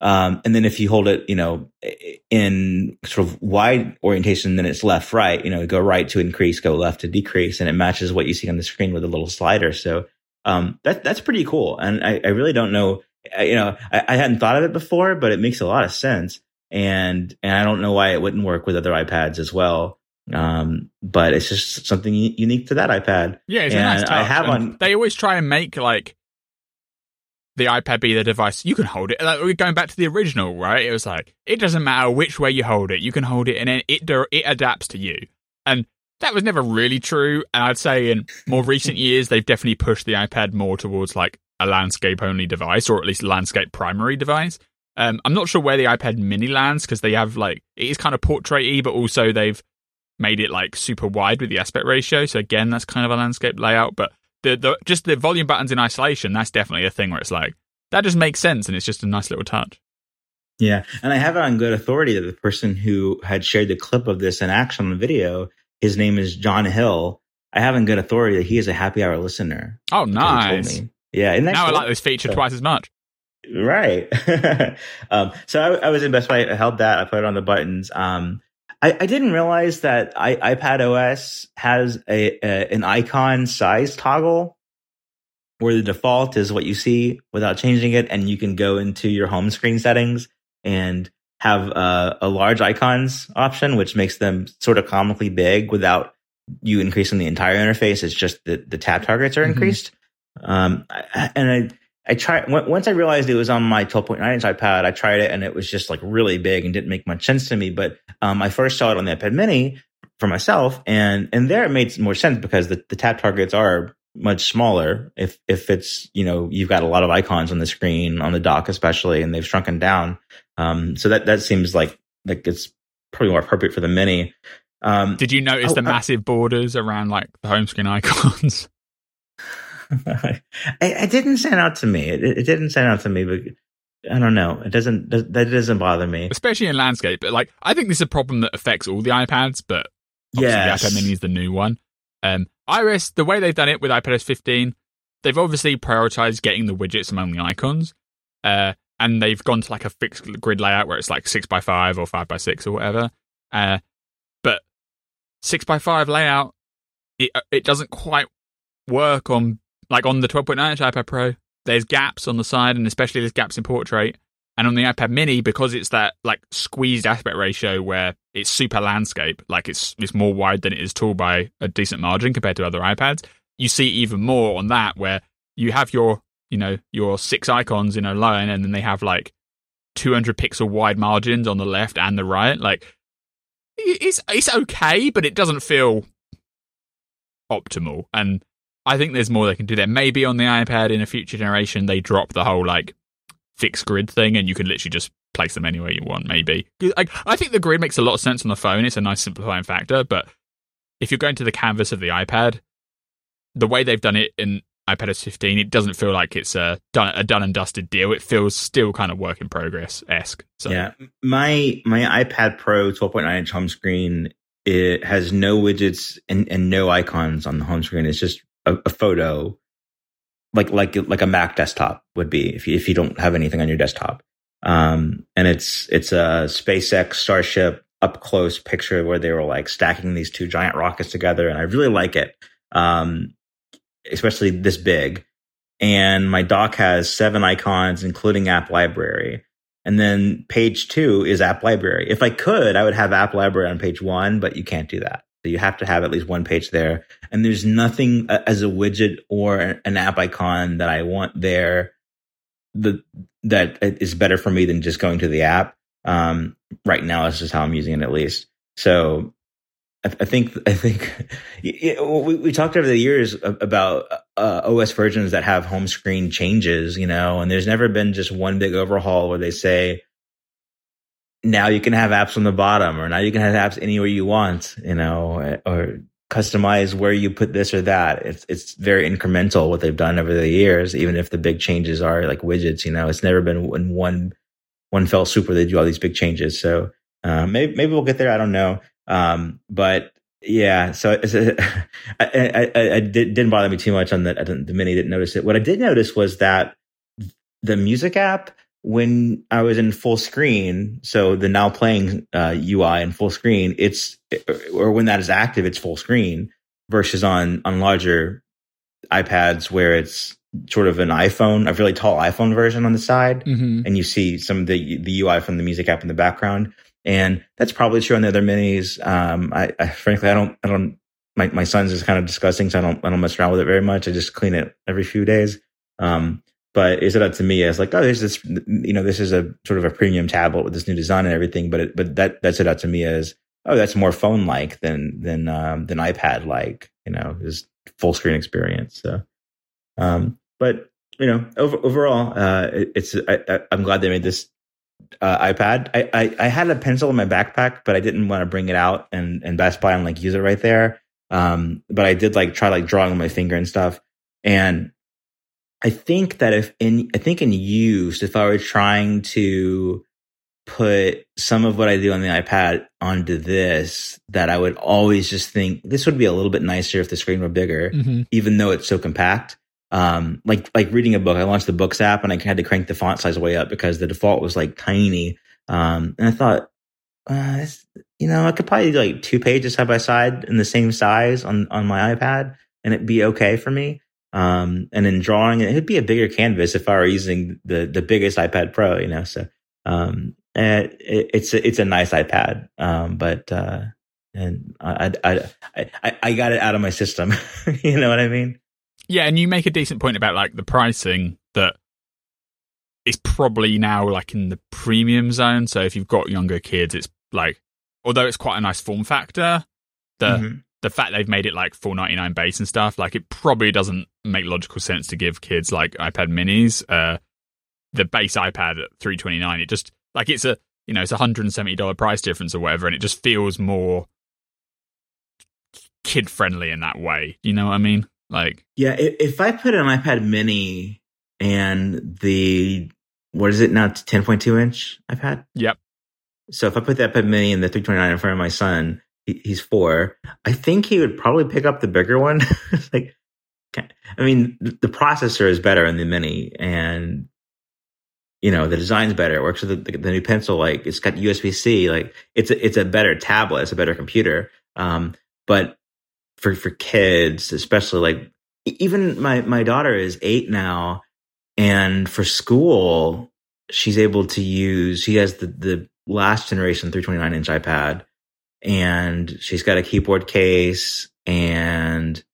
Um, and then if you hold it, you know, in sort of wide orientation, then it's left, right, you know, go right to increase, go left to decrease, and it matches what you see on the screen with a little slider. So, um, that, that's pretty cool. And I, I really don't know, you know, I, I, hadn't thought of it before, but it makes a lot of sense. And, and I don't know why it wouldn't work with other iPads as well. Um, but it's just something unique to that iPad. Yeah, it's and nice I have on. They always try and make like the iPad be the device, you can hold it. Like, we're going back to the original, right? It was like it doesn't matter which way you hold it, you can hold it, and it it adapts to you. And that was never really true. And I'd say in more recent years, they've definitely pushed the iPad more towards like a landscape only device, or at least landscape primary device. Um, I'm not sure where the iPad Mini lands because they have like it is kind of portraity, but also they've made it like super wide with the aspect ratio. So again, that's kind of a landscape layout. But the, the just the volume buttons in isolation, that's definitely a thing where it's like that just makes sense and it's just a nice little touch. Yeah, and I have it on good authority that the person who had shared the clip of this in action on the video, his name is John Hill. I have on good authority that he is a happy hour listener. Oh, nice. Yeah, now cool? I like this feature so, twice as much. Right. um, so I, I, was in Best Buy. I held that. I put it on the buttons. Um, I, I didn't realize that I, iPad OS has a, a, an icon size toggle where the default is what you see without changing it, and you can go into your home screen settings and have a, a large icons option, which makes them sort of comically big without you increasing the entire interface. It's just the, the tab targets are mm-hmm. increased. Um, and I, I tried once I realized it was on my 12.9 inch iPad. I tried it and it was just like really big and didn't make much sense to me. But um, I first saw it on the iPad Mini for myself, and and there it made more sense because the, the tap targets are much smaller. If if it's you know you've got a lot of icons on the screen on the dock especially, and they've shrunken down. Um, so that that seems like like it's probably more appropriate for the Mini. Um, Did you notice oh, the massive borders around like the home screen icons? I, it didn't stand out to me. It, it, didn't stand out to me, but I don't know. It doesn't. That doesn't bother me, especially in landscape. But like, I think this is a problem that affects all the iPads. But yeah, the iPad Mini is the new one. Um, Iris, the way they've done it with iPadOS 15, they've obviously prioritized getting the widgets among the icons. Uh, and they've gone to like a fixed grid layout where it's like six by five or five by six or whatever. Uh, but six by five layout, it it doesn't quite work on like on the 12.9 inch iPad Pro, there's gaps on the side, and especially there's gaps in portrait. And on the iPad Mini, because it's that like squeezed aspect ratio where it's super landscape, like it's it's more wide than it is tall by a decent margin compared to other iPads. You see even more on that where you have your you know your six icons in a line, and then they have like 200 pixel wide margins on the left and the right. Like it's it's okay, but it doesn't feel optimal. And I think there's more they can do there. Maybe on the iPad in a future generation they drop the whole like fixed grid thing and you can literally just place them anywhere you want. Maybe I, I think the grid makes a lot of sense on the phone. It's a nice simplifying factor, but if you're going to the canvas of the iPad, the way they've done it in iPadOS 15, it doesn't feel like it's a done a done and dusted deal. It feels still kind of work in progress esque. So. Yeah, my my iPad Pro 12.9 inch home screen it has no widgets and, and no icons on the home screen. It's just a, a photo like like like a Mac desktop would be if you, if you don't have anything on your desktop. Um, and it's it's a SpaceX Starship up close picture where they were like stacking these two giant rockets together, and I really like it, um, especially this big. And my dock has seven icons, including App Library. And then page two is app library. If I could, I would have app library on page one, but you can't do that. So you have to have at least one page there. And there's nothing as a widget or an app icon that I want there the, that is better for me than just going to the app. Um, right now, this is how I'm using it at least. So I, I think, I think we, we, talked over the years about uh, OS versions that have home screen changes, you know, and there's never been just one big overhaul where they say, now you can have apps on the bottom or now you can have apps anywhere you want, you know, or customize where you put this or that. It's, it's very incremental what they've done over the years, even if the big changes are like widgets, you know, it's never been in one, one fell swoop where they do all these big changes. So, uh, maybe, maybe we'll get there. I don't know. Um, but yeah, so I, I, I, did, not bother me too much on the, the mini didn't notice it. What I did notice was that the music app when I was in full screen, so the now playing uh, UI in full screen, it's or when that is active, it's full screen versus on on larger iPads where it's sort of an iPhone, a really tall iPhone version on the side, mm-hmm. and you see some of the the UI from the music app in the background, and that's probably true on the other minis. Um, I, I frankly, I don't, I don't. My my son's is kind of disgusting, so I don't I don't mess around with it very much. I just clean it every few days. Um, but it stood out to me as like, oh, there's this, you know, this is a sort of a premium tablet with this new design and everything. But it, but that that stood out to me as, oh, that's more phone like than than um, than iPad like, you know, is full screen experience. So, um, but you know, over, overall, uh, it, it's I, am glad they made this uh, iPad. I, I, I had a pencil in my backpack, but I didn't want to bring it out and and Best Buy and like use it right there. Um, but I did like try like drawing on my finger and stuff. And I think that if in, I think in use, if I were trying to put some of what I do on the iPad onto this, that I would always just think this would be a little bit nicer if the screen were bigger, mm-hmm. even though it's so compact. Um, like, like reading a book, I launched the books app and I had to crank the font size way up because the default was like tiny. Um, and I thought, uh, you know, I could probably do like two pages side by side in the same size on, on my iPad and it'd be okay for me. Um, and in drawing, it would be a bigger canvas if I were using the the biggest iPad Pro, you know. So um, it, it's a, it's a nice iPad, um, but uh, and I, I I I got it out of my system. you know what I mean? Yeah, and you make a decent point about like the pricing that it's probably now like in the premium zone. So if you've got younger kids, it's like although it's quite a nice form factor, the mm-hmm the fact they've made it like 499 base and stuff, like it probably doesn't make logical sense to give kids like iPad minis uh the base iPad at 329. It just like it's a you know, it's a hundred and seventy dollar price difference or whatever, and it just feels more kid friendly in that way. You know what I mean? Like Yeah, if I put an iPad mini and the what is it now, ten point two inch iPad? Yep. So if I put that iPad mini and the three twenty nine in front of my son, he's four. I think he would probably pick up the bigger one. like, I mean, the processor is better in the mini, and you know the design's better. It works with the, the, the new pencil. Like, it's got USB C. Like, it's a, it's a better tablet. It's a better computer. Um, but for for kids, especially like even my my daughter is eight now, and for school, she's able to use. She has the the last generation 329 inch iPad and she's got a keyboard case and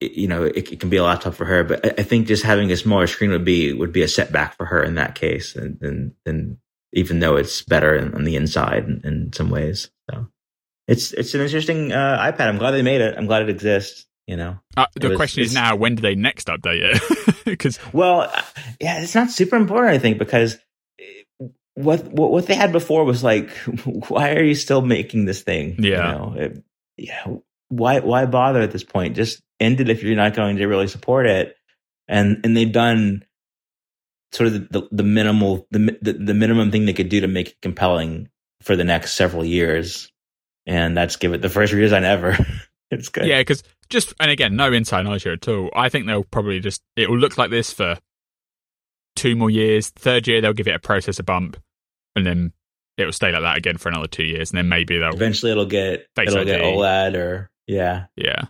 you know it, it, can be a laptop for her but I, I, think just having a smaller screen would be would be a setback for her in that case and and, and even though it's better in, on the inside in, in, some ways. So it's it's an interesting uh, ipad. I'm glad they made it. I'm glad it exists you know. Uh, the was, question is now when do they next update it? Because well uh, yeah it's not super important i think because what, what what they had before was like, why are you still making this thing? Yeah, you know, it, yeah. Why why bother at this point? Just end it if you're not going to really support it. And and they've done sort of the, the, the minimal the, the the minimum thing they could do to make it compelling for the next several years, and that's give it the first redesign ever. it's good. Yeah, because just and again, no inside knowledge here at all. I think they'll probably just it will look like this for two more years. Third year, they'll give it a processor bump, and then it'll stay like that again for another two years, and then maybe they'll eventually it'll get it'll ID. get OLED or yeah, yeah,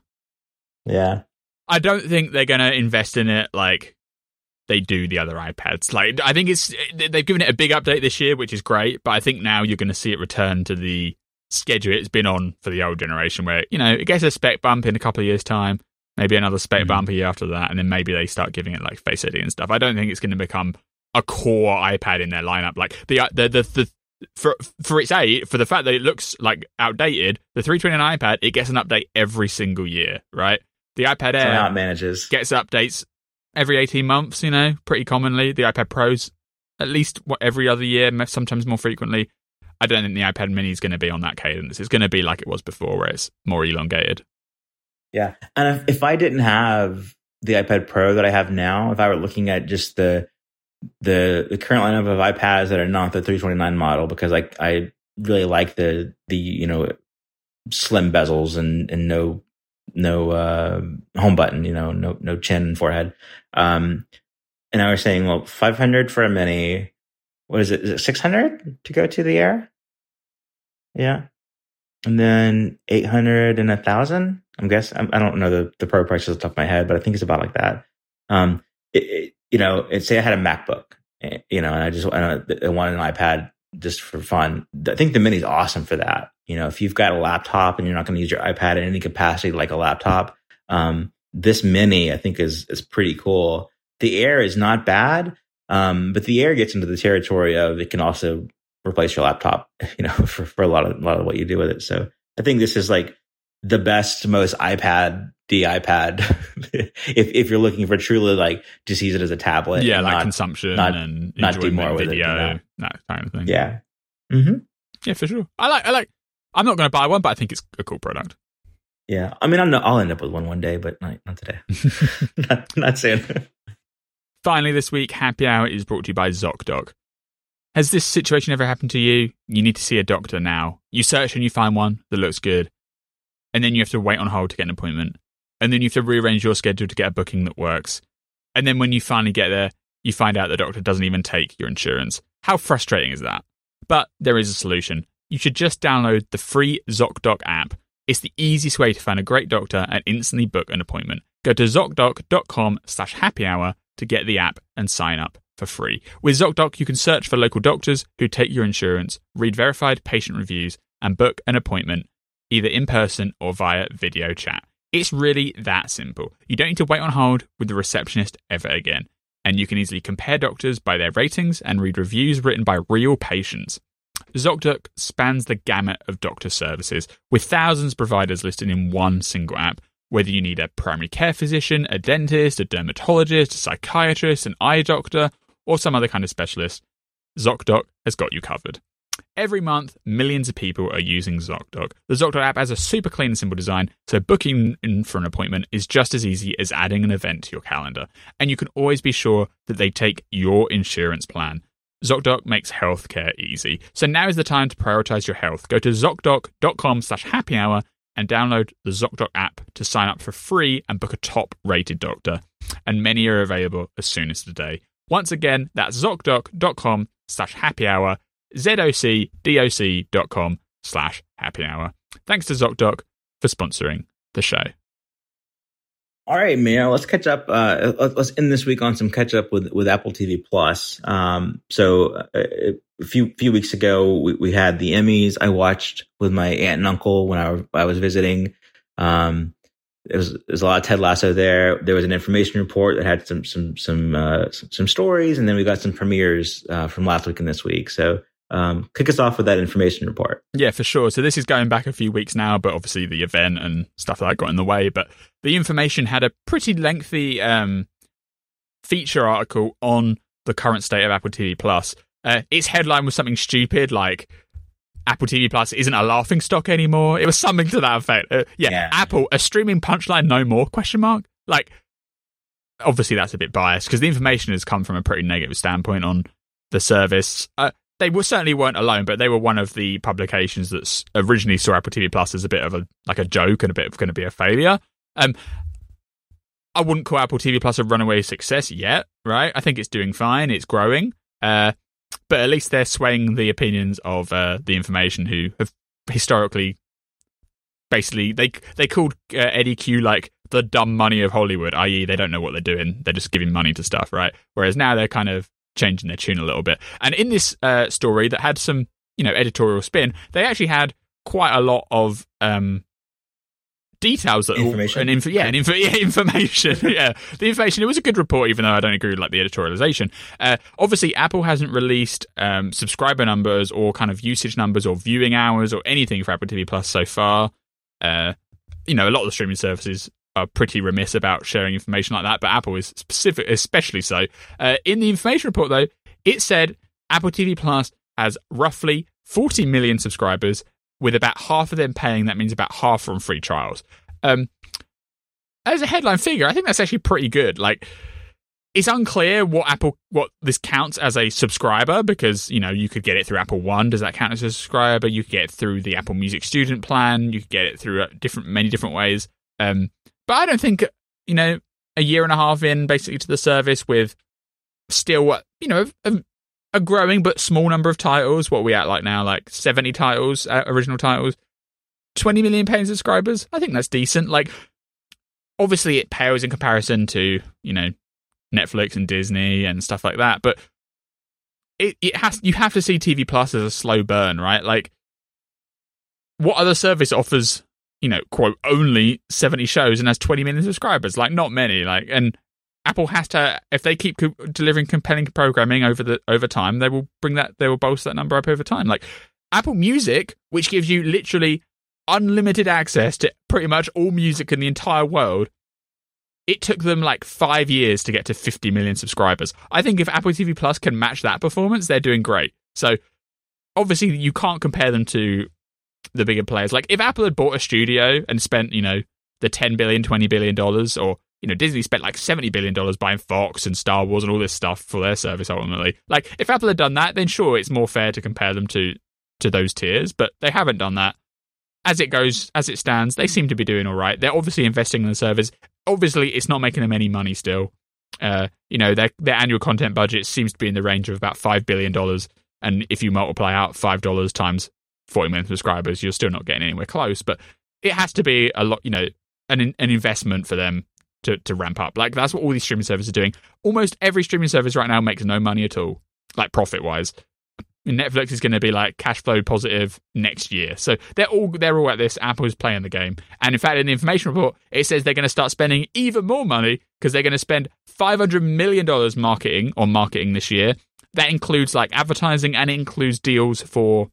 yeah. I don't think they're going to invest in it like they do the other iPads. Like I think it's they've given it a big update this year, which is great. But I think now you're going to see it return to the schedule it's been on for the old generation, where you know it gets a spec bump in a couple of years' time, maybe another spec mm-hmm. bump a year after that, and then maybe they start giving it like Face ID and stuff. I don't think it's going to become a core iPad in their lineup. Like the the the, the for for its age, for the fact that it looks like outdated, the 329 iPad it gets an update every single year, right? The iPad Air how it manages gets updates every 18 months, you know, pretty commonly. The iPad Pros at least what, every other year, sometimes more frequently. I don't think the iPad Mini is going to be on that cadence. It's going to be like it was before, where it's more elongated. Yeah, and if, if I didn't have the iPad Pro that I have now, if I were looking at just the the the current lineup of iPads that are not the 329 model, because I I really like the the you know slim bezels and and no no uh, home button, you know, no no chin and forehead. Um, and I was saying, well, 500 for a mini. What is it? Is it 600 to go to the air? Yeah. And then 800 and a thousand. I'm guessing. I don't know the, the pro prices off the top of my head, but I think it's about like that. Um, it, it, you know, say I had a MacBook, eh, you know, and I just I, I wanted an iPad just for fun. I think the mini is awesome for that. You know, if you've got a laptop and you're not going to use your iPad in any capacity like a laptop, um, this mini I think is is pretty cool. The Air is not bad, um, but the Air gets into the territory of it can also replace your laptop. You know, for, for a lot of a lot of what you do with it. So I think this is like the best, most iPad the iPad if if you're looking for truly like just use it as a tablet. Yeah, like not, consumption not, and not do more with video, it that kind of thing. Yeah. Mm-hmm. Yeah, for sure. I like. I like. I'm not going to buy one, but I think it's a cool product. Yeah, I mean, I'm not, I'll end up with one one day, but not, not today. not, not soon. Finally, this week, Happy Hour is brought to you by ZocDoc. Has this situation ever happened to you? You need to see a doctor now. You search and you find one that looks good, and then you have to wait on hold to get an appointment, and then you have to rearrange your schedule to get a booking that works, and then when you finally get there, you find out the doctor doesn't even take your insurance. How frustrating is that? But there is a solution. You should just download the free ZocDoc app. It's the easiest way to find a great doctor and instantly book an appointment. Go to ZocDoc.com slash happy hour to get the app and sign up for free. With ZocDoc, you can search for local doctors who take your insurance, read verified patient reviews, and book an appointment either in person or via video chat. It's really that simple. You don't need to wait on hold with the receptionist ever again and you can easily compare doctors by their ratings and read reviews written by real patients. ZocDoc spans the gamut of doctor services, with thousands of providers listed in one single app. Whether you need a primary care physician, a dentist, a dermatologist, a psychiatrist, an eye doctor, or some other kind of specialist, ZocDoc has got you covered. Every month, millions of people are using ZocDoc. The ZocDoc app has a super clean and simple design, so booking in for an appointment is just as easy as adding an event to your calendar. And you can always be sure that they take your insurance plan. ZocDoc makes healthcare easy. So now is the time to prioritize your health. Go to ZocDoc.com slash happy hour and download the ZocDoc app to sign up for free and book a top rated doctor. And many are available as soon as today. Once again, that's ZocDoc.com slash happy hour zocdoc.com slash happy hour. Thanks to ZocDoc for sponsoring the show. All right, Mia, let's catch up. Uh, let's end this week on some catch up with, with Apple TV Plus. Um, so uh, a few few weeks ago, we, we, had the Emmys. I watched with my aunt and uncle when I, I was visiting. Um, there was, there was a lot of Ted Lasso there. There was an information report that had some some some uh, some, some, stories, and then we got some premieres uh, from last week and this week. So um, kick us off with that information report. Yeah, for sure. So this is going back a few weeks now, but obviously the event and stuff like that got in the way. But the information had a pretty lengthy um, feature article on the current state of Apple TV Plus. Uh, its headline was something stupid like Apple TV Plus isn't a laughing stock anymore. It was something to that effect. Uh, yeah, yeah, Apple a streaming punchline no more? Question mark. Like, obviously that's a bit biased because the information has come from a pretty negative standpoint on the service. Uh, they were certainly weren't alone, but they were one of the publications that originally saw Apple TV Plus as a bit of a like a joke and a bit of going to be a failure. Um, I wouldn't call Apple TV Plus a runaway success yet, right? I think it's doing fine, it's growing, uh, but at least they're swaying the opinions of uh, the information who have historically, basically, they they called uh, Eddy Cue like the dumb money of Hollywood, i.e., they don't know what they're doing. They're just giving money to stuff, right? Whereas now they're kind of changing their tune a little bit. And in this uh, story that had some, you know, editorial spin, they actually had quite a lot of um, details that information. All, and inf- yeah, and inf- yeah, information. yeah, the information. It was a good report, even though I don't agree with like the editorialization. Uh, obviously, Apple hasn't released um, subscriber numbers or kind of usage numbers or viewing hours or anything for Apple TV Plus so far. Uh, you know, a lot of the streaming services are pretty remiss about sharing information like that, but Apple is specific, especially so. Uh, in the information report, though, it said Apple TV Plus has roughly 40 million subscribers, with about half of them paying. That means about half from free trials. Um, as a headline figure, I think that's actually pretty good. Like, it's unclear what Apple what this counts as a subscriber because you know you could get it through Apple One. Does that count as a subscriber? You could get it through the Apple Music Student Plan. You could get it through uh, different many different ways. Um, but I don't think you know a year and a half in basically to the service with still you know a, a growing but small number of titles. What we at like now? Like seventy titles, uh, original titles. 20 million paying subscribers. I think that's decent. Like, obviously, it pales in comparison to, you know, Netflix and Disney and stuff like that. But it, it has you have to see TV Plus as a slow burn, right? Like what other service offers, you know, quote only 70 shows and has 20 million subscribers? Like not many. Like and Apple has to if they keep co- delivering compelling programming over the over time, they will bring that they will bolster that number up over time. Like Apple Music, which gives you literally unlimited access to pretty much all music in the entire world, it took them like five years to get to 50 million subscribers. I think if Apple TV Plus can match that performance, they're doing great. So obviously, you can't compare them to the bigger players. Like if Apple had bought a studio and spent, you know, the 10 billion, 20 billion dollars, or you know, Disney spent like 70 billion dollars buying Fox and Star Wars and all this stuff for their service ultimately. Like if Apple had done that, then sure, it's more fair to compare them to to those tiers, but they haven't done that as it goes, as it stands, they seem to be doing all right. They're obviously investing in the servers. Obviously, it's not making them any money still. Uh, you know, their their annual content budget seems to be in the range of about five billion dollars. And if you multiply out five dollars times forty million subscribers, you're still not getting anywhere close. But it has to be a lot, you know, an an investment for them to to ramp up. Like that's what all these streaming services are doing. Almost every streaming service right now makes no money at all, like profit wise. Netflix is going to be like cash flow positive next year. So they're all they're all at this. Apple's playing the game, and in fact, in the information report, it says they're going to start spending even more money because they're going to spend five hundred million dollars marketing on marketing this year. That includes like advertising and it includes deals for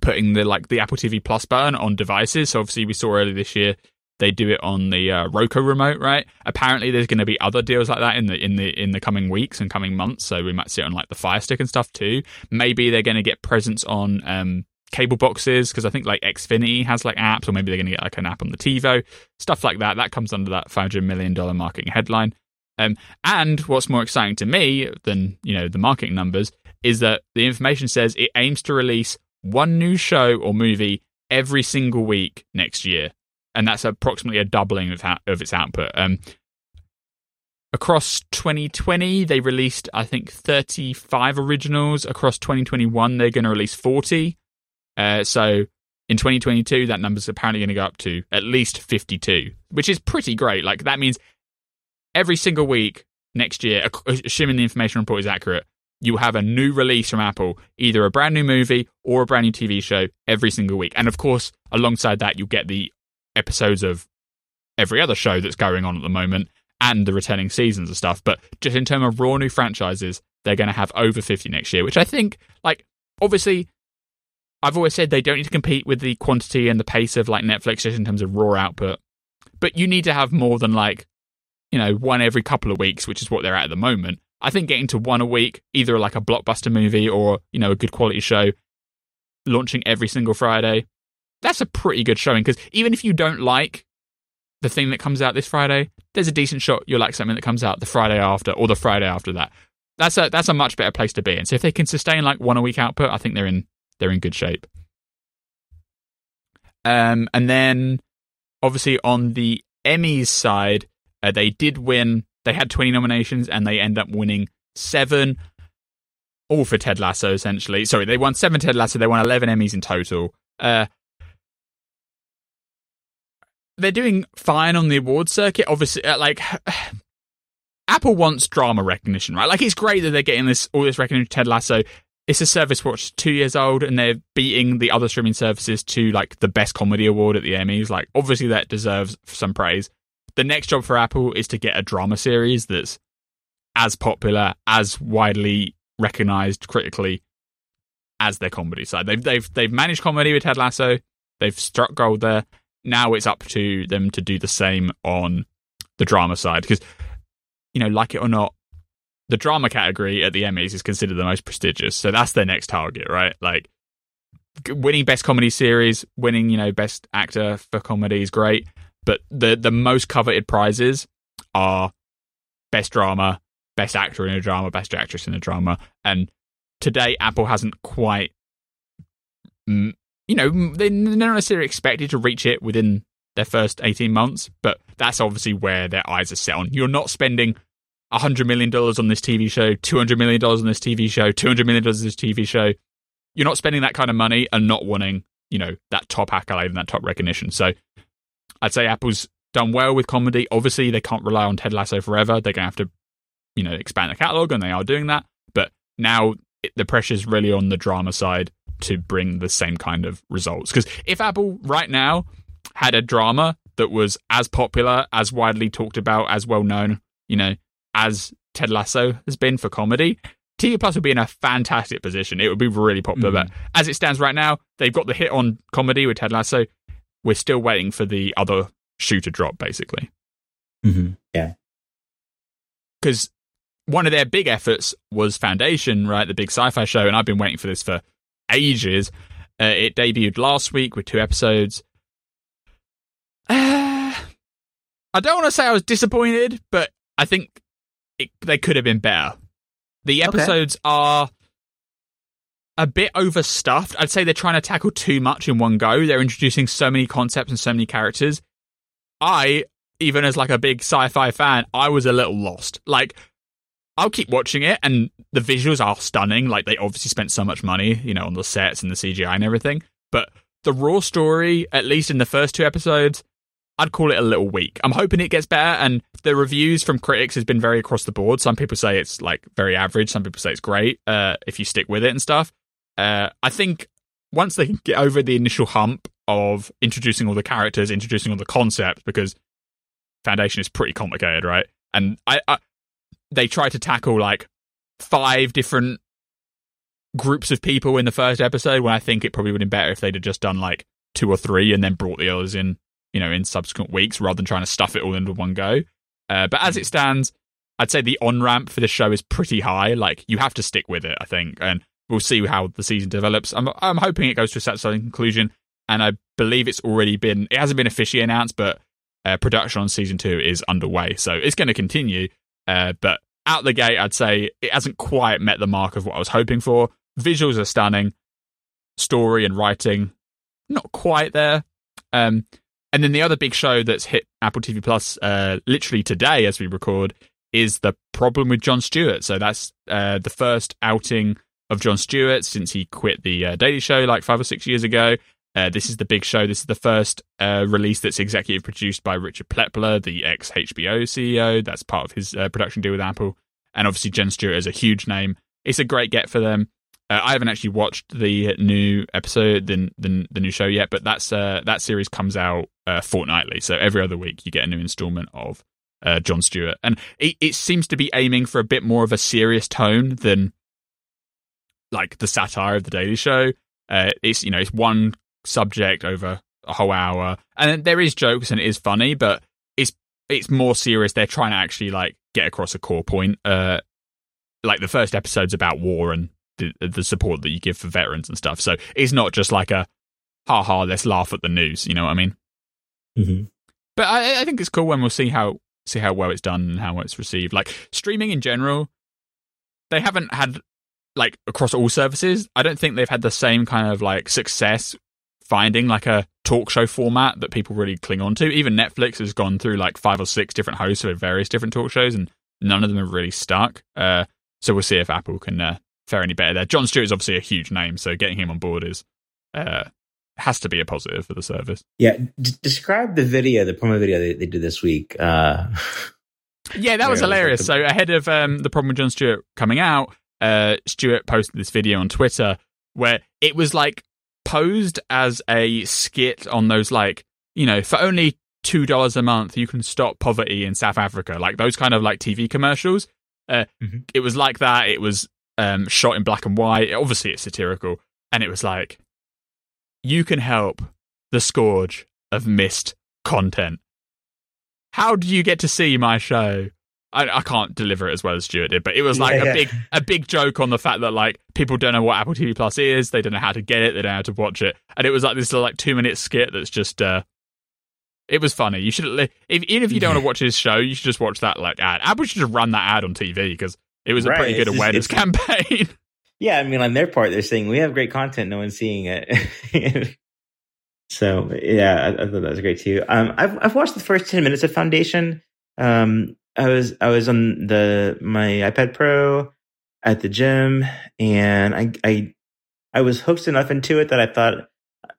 putting the like the Apple TV Plus button on devices. So obviously, we saw earlier this year they do it on the uh, Roku remote, right? Apparently, there's going to be other deals like that in the in the in the coming weeks and coming months. So we might see it on like the Fire Stick and stuff too. Maybe they're going to get presence on um, cable boxes because I think like Xfinity has like apps, or maybe they're going to get like an app on the TiVo, stuff like that. That comes under that five hundred million dollar marketing headline. Um, and what's more exciting to me than you know the marketing numbers is that the information says it aims to release one new show or movie every single week next year and that's approximately a doubling of, ha- of its output. Um, across 2020, they released, I think, 35 originals. Across 2021, they're going to release 40. Uh, so in 2022, that number's apparently going to go up to at least 52, which is pretty great. Like, that means every single week next year, assuming the information report is accurate, you have a new release from Apple, either a brand new movie or a brand new TV show every single week. And of course, alongside that, you'll get the episodes of every other show that's going on at the moment and the returning seasons and stuff. But just in terms of raw new franchises, they're going to have over 50 next year, which I think, like, obviously, I've always said they don't need to compete with the quantity and the pace of like Netflix just in terms of raw output. But you need to have more than like, you know, one every couple of weeks, which is what they're at at the moment. I think getting to one a week, either like a blockbuster movie or, you know, a good quality show, launching every single Friday, that's a pretty good showing because even if you don't like the thing that comes out this Friday, there's a decent shot you'll like something that comes out the Friday after or the Friday after that. That's a that's a much better place to be in. So if they can sustain like one a week output, I think they're in they're in good shape. Um, and then obviously on the Emmys side, uh, they did win. They had 20 nominations and they end up winning seven, all for Ted Lasso essentially. Sorry, they won seven Ted Lasso. They won 11 Emmys in total. Uh, they're doing fine on the award circuit. Obviously, uh, like Apple wants drama recognition, right? Like it's great that they're getting this all this recognition. Ted Lasso. It's a service which two years old, and they're beating the other streaming services to like the best comedy award at the Emmys. Like obviously that deserves some praise. The next job for Apple is to get a drama series that's as popular, as widely recognized critically as their comedy side. They've they've they've managed comedy with Ted Lasso. They've struck gold there. Now it's up to them to do the same on the drama side because you know, like it or not, the drama category at the Emmys is considered the most prestigious. So that's their next target, right? Like winning best comedy series, winning, you know, best actor for comedy is great, but the the most coveted prizes are best drama, best actor in a drama, best actress in a drama, and today Apple hasn't quite mm, you know, they're not necessarily expected to reach it within their first 18 months, but that's obviously where their eyes are set on. You're not spending $100 million on this TV show, $200 million on this TV show, $200 million on this TV show. You're not spending that kind of money and not wanting, you know, that top accolade and that top recognition. So I'd say Apple's done well with comedy. Obviously, they can't rely on Ted Lasso forever. They're going to have to, you know, expand the catalog and they are doing that. But now it, the pressure's really on the drama side to bring the same kind of results. Because if Apple right now had a drama that was as popular, as widely talked about, as well known, you know, as Ted Lasso has been for comedy, TV Plus would be in a fantastic position. It would be really popular. Mm. But as it stands right now, they've got the hit on comedy with Ted Lasso. We're still waiting for the other shoe to drop, basically. Mm-hmm. Yeah. Because one of their big efforts was Foundation, right? The big sci fi show. And I've been waiting for this for ages. Uh, it debuted last week with two episodes. Uh, I don't want to say I was disappointed, but I think it, they could have been better. The episodes okay. are a bit overstuffed. I'd say they're trying to tackle too much in one go. They're introducing so many concepts and so many characters. I, even as like a big sci-fi fan, I was a little lost. Like, I'll keep watching it, and the visuals are stunning. Like, they obviously spent so much money, you know, on the sets and the CGI and everything. But the raw story, at least in the first two episodes, I'd call it a little weak. I'm hoping it gets better, and the reviews from critics has been very across the board. Some people say it's like very average. Some people say it's great uh, if you stick with it and stuff. Uh, I think once they get over the initial hump of introducing all the characters, introducing all the concepts, because Foundation is pretty complicated, right? And I, I they try to tackle like five different groups of people in the first episode. When I think it probably would have been better if they'd have just done like two or three and then brought the others in you know, in subsequent weeks rather than trying to stuff it all into one go. Uh, but as it stands, I'd say the on ramp for this show is pretty high. Like you have to stick with it, I think, and we'll see how the season develops. I'm I'm hoping it goes to a satisfying conclusion, and I believe it's already been. It hasn't been officially announced, but uh, production on season two is underway, so it's going to continue. Uh, but out the gate, I'd say it hasn't quite met the mark of what I was hoping for. Visuals are stunning, story and writing not quite there. Um, and then the other big show that's hit Apple TV Plus uh, literally today as we record is the problem with Jon Stewart. So that's uh, the first outing of Jon Stewart since he quit the uh, Daily Show like five or six years ago. Uh, this is the big show. This is the first uh, release that's executive produced by Richard Plepler, the ex HBO CEO. That's part of his uh, production deal with Apple. And obviously, Jon Stewart is a huge name. It's a great get for them. Uh, I haven't actually watched the new episode, the the, the new show yet, but that's uh, that series comes out fortnightly, so every other week you get a new installment of Jon Stewart, and it, it seems to be aiming for a bit more of a serious tone than like the satire of the Daily Show. Uh, it's you know it's one subject over a whole hour, and there is jokes and it is funny, but it's it's more serious. They're trying to actually like get across a core point. Uh, like the first episode's about war and the, the support that you give for veterans and stuff. So it's not just like a ha ha, let's laugh at the news. You know what I mean? Mm-hmm. But I, I think it's cool when we'll see how see how well it's done and how it's received. Like streaming in general, they haven't had like across all services. I don't think they've had the same kind of like success finding like a talk show format that people really cling on to. Even Netflix has gone through like five or six different hosts for various different talk shows, and none of them have really stuck. Uh, so we'll see if Apple can uh, fare any better there. Jon Stewart is obviously a huge name, so getting him on board is uh, has to be a positive for the service. Yeah, D- describe the video, the promo video they, they did this week. Uh, yeah, that was hilarious. So ahead of um, the problem with Jon Stewart coming out, uh, Stewart posted this video on Twitter where it was like posed as a skit on those like you know for only two dollars a month you can stop poverty in South Africa, like those kind of like TV commercials. Uh, mm-hmm. It was like that. It was um, shot in black and white. Obviously, it's satirical, and it was like you can help the scourge of missed content. How do you get to see my show? I, I can't deliver it as well as Stewart did, but it was like yeah, a yeah. big a big joke on the fact that like people don't know what Apple TV Plus is, they don't know how to get it, they don't know how to watch it, and it was like this like two minute skit that's just uh, it was funny. You should if even if you don't want to watch his show, you should just watch that like ad. Apple should just run that ad on TV because it was a pretty good it's awareness just, campaign. Yeah, I mean, on their part, they're saying we have great content, no one's seeing it. so yeah, I, I, thought that was great too. Um, I've I've watched the first ten minutes of Foundation. Um, I was I was on the my iPad Pro at the gym, and I I I was hooked enough into it that I thought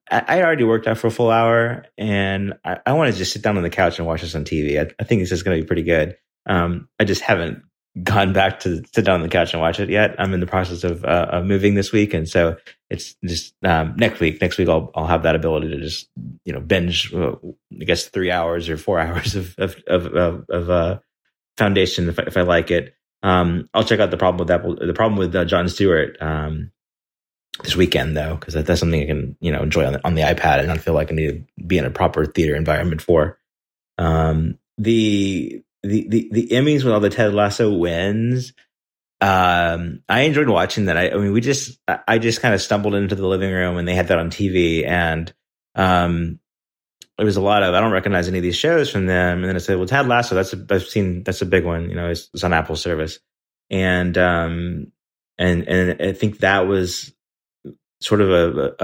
I, I already worked out for a full hour, and I, I want to just sit down on the couch and watch this on TV. I, I think this is going to be pretty good. Um, I just haven't gone back to sit down on the couch and watch it yet. I'm in the process of, uh, of moving this week, and so it's just um, next week. Next week, I'll I'll have that ability to just you know binge. Uh, I guess three hours or four hours of of of, of, of uh, foundation if I, if I like it. Um, I'll check out the problem with that. The problem with uh, Jon Stewart um, this weekend though, because that's something I can you know enjoy on the, on the iPad and not feel like I need to be in a proper theater environment for. Um, the the the the Emmys with all the Ted Lasso wins. Um, I enjoyed watching that. I, I mean, we just I just kind of stumbled into the living room and they had that on TV, and um, it was a lot of I don't recognize any of these shows from them. And then I said, well, Ted Lasso, that's a, I've seen that's a big one. You know, it's, it's on Apple service, and um, and and I think that was sort of a,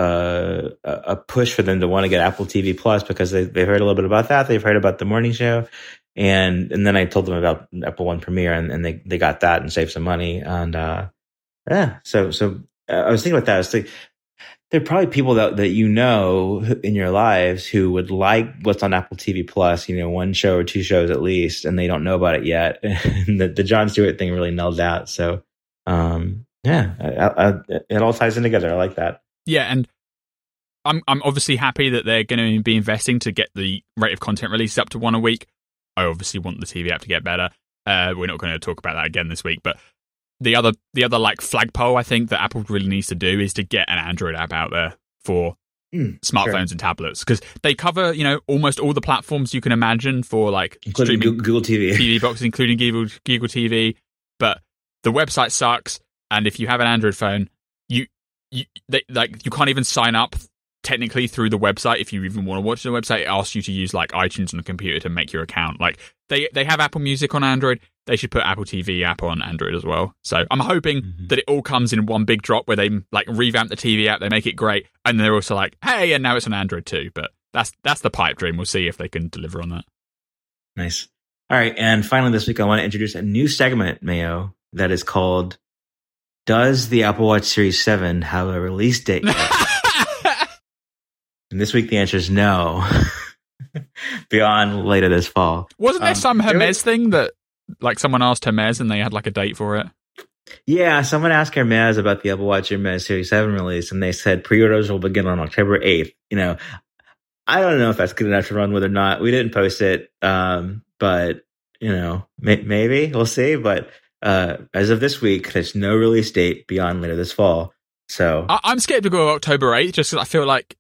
a, a push for them to want to get Apple TV Plus because they they've heard a little bit about that. They've heard about the morning show, and and then I told them about Apple One Premier, and, and they they got that and saved some money. And uh, yeah, so so uh, I was thinking about that. I was thinking, there are probably people that, that you know in your lives who would like what's on Apple TV Plus, you know, one show or two shows at least, and they don't know about it yet. the, the Jon Stewart thing really nailed out. So, um, yeah, I, I, it all ties in together. I like that. Yeah, and I'm I'm obviously happy that they're going to be investing to get the rate of content released up to one a week. I obviously want the TV app to get better. Uh, we're not going to talk about that again this week, but the other the other like flagpole I think that Apple really needs to do is to get an Android app out there for mm, smartphones sure. and tablets because they cover you know almost all the platforms you can imagine for like including streaming Google TV, TV boxes, including Google Google TV. But the website sucks, and if you have an Android phone, you you they, like you can't even sign up technically through the website if you even want to watch the website it asks you to use like itunes on the computer to make your account. Like they they have apple music on android. They should put apple tv app on android as well. So i'm hoping mm-hmm. that it all comes in one big drop where they like revamp the tv app they make it great and they're also like hey and now it's on android too. But that's that's the pipe dream. We'll see if they can deliver on that. Nice. All right and finally this week i want to introduce a new segment mayo that is called does the apple watch series 7 have a release date And this week the answer is no. Beyond later this fall. Wasn't there um, some Hermes was, thing that like someone asked Hermes and they had like a date for it? Yeah, someone asked Hermes about the Apple Watch Hermes Series 7 release and they said pre-orders will begin on October 8th. You know, I don't know if that's good enough to run with or not. We didn't post it, um, but you know, may- maybe we'll see. But uh, as of this week, there's no release date beyond later this fall. So I- am scared to go October 8th just because I feel like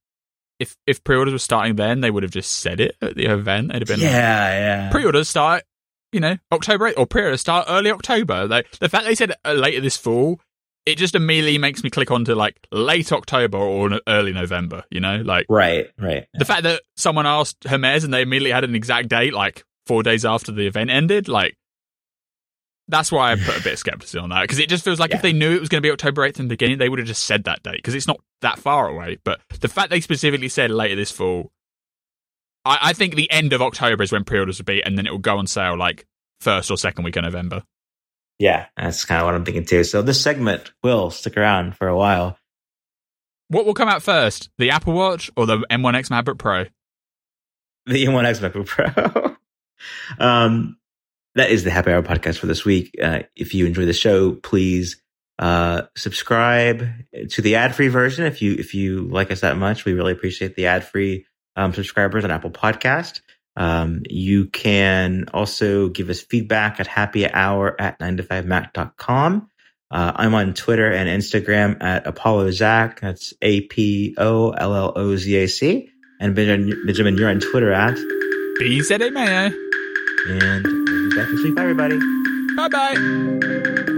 if if pre-orders were starting then, they would have just said it at the event. It'd have been yeah, like, yeah. Pre-orders start, you know, October 8th, or pre-orders start early October. Like the fact they said uh, later this fall, it just immediately makes me click onto like late October or early November. You know, like right, right. The fact that someone asked Hermes and they immediately had an exact date, like four days after the event ended, like that's why I put a bit of skepticism on that because it just feels like yeah. if they knew it was going to be October 8th in the beginning, they would have just said that date because it's not that far away. But the fact they specifically said later this fall, I, I think the end of October is when pre orders will be, and then it will go on sale like first or second week of November. Yeah, that's kind of what I'm thinking too. So this segment will stick around for a while. What will come out first, the Apple Watch or the M1X MacBook Pro? The M1X MacBook Pro. um, that is the Happy Hour podcast for this week. Uh, if you enjoy the show, please uh, subscribe to the ad free version if you if you like us that much. We really appreciate the ad free um, subscribers on Apple Podcast. Um, you can also give us feedback at happy hour at 9to5mac.com. Uh, I'm on Twitter and Instagram at Apollo Zac. That's A P O L L O Z A C. And Benjamin, Benjamin, you're on Twitter at BZA Mayo. And back week. Bye, everybody. Bye bye.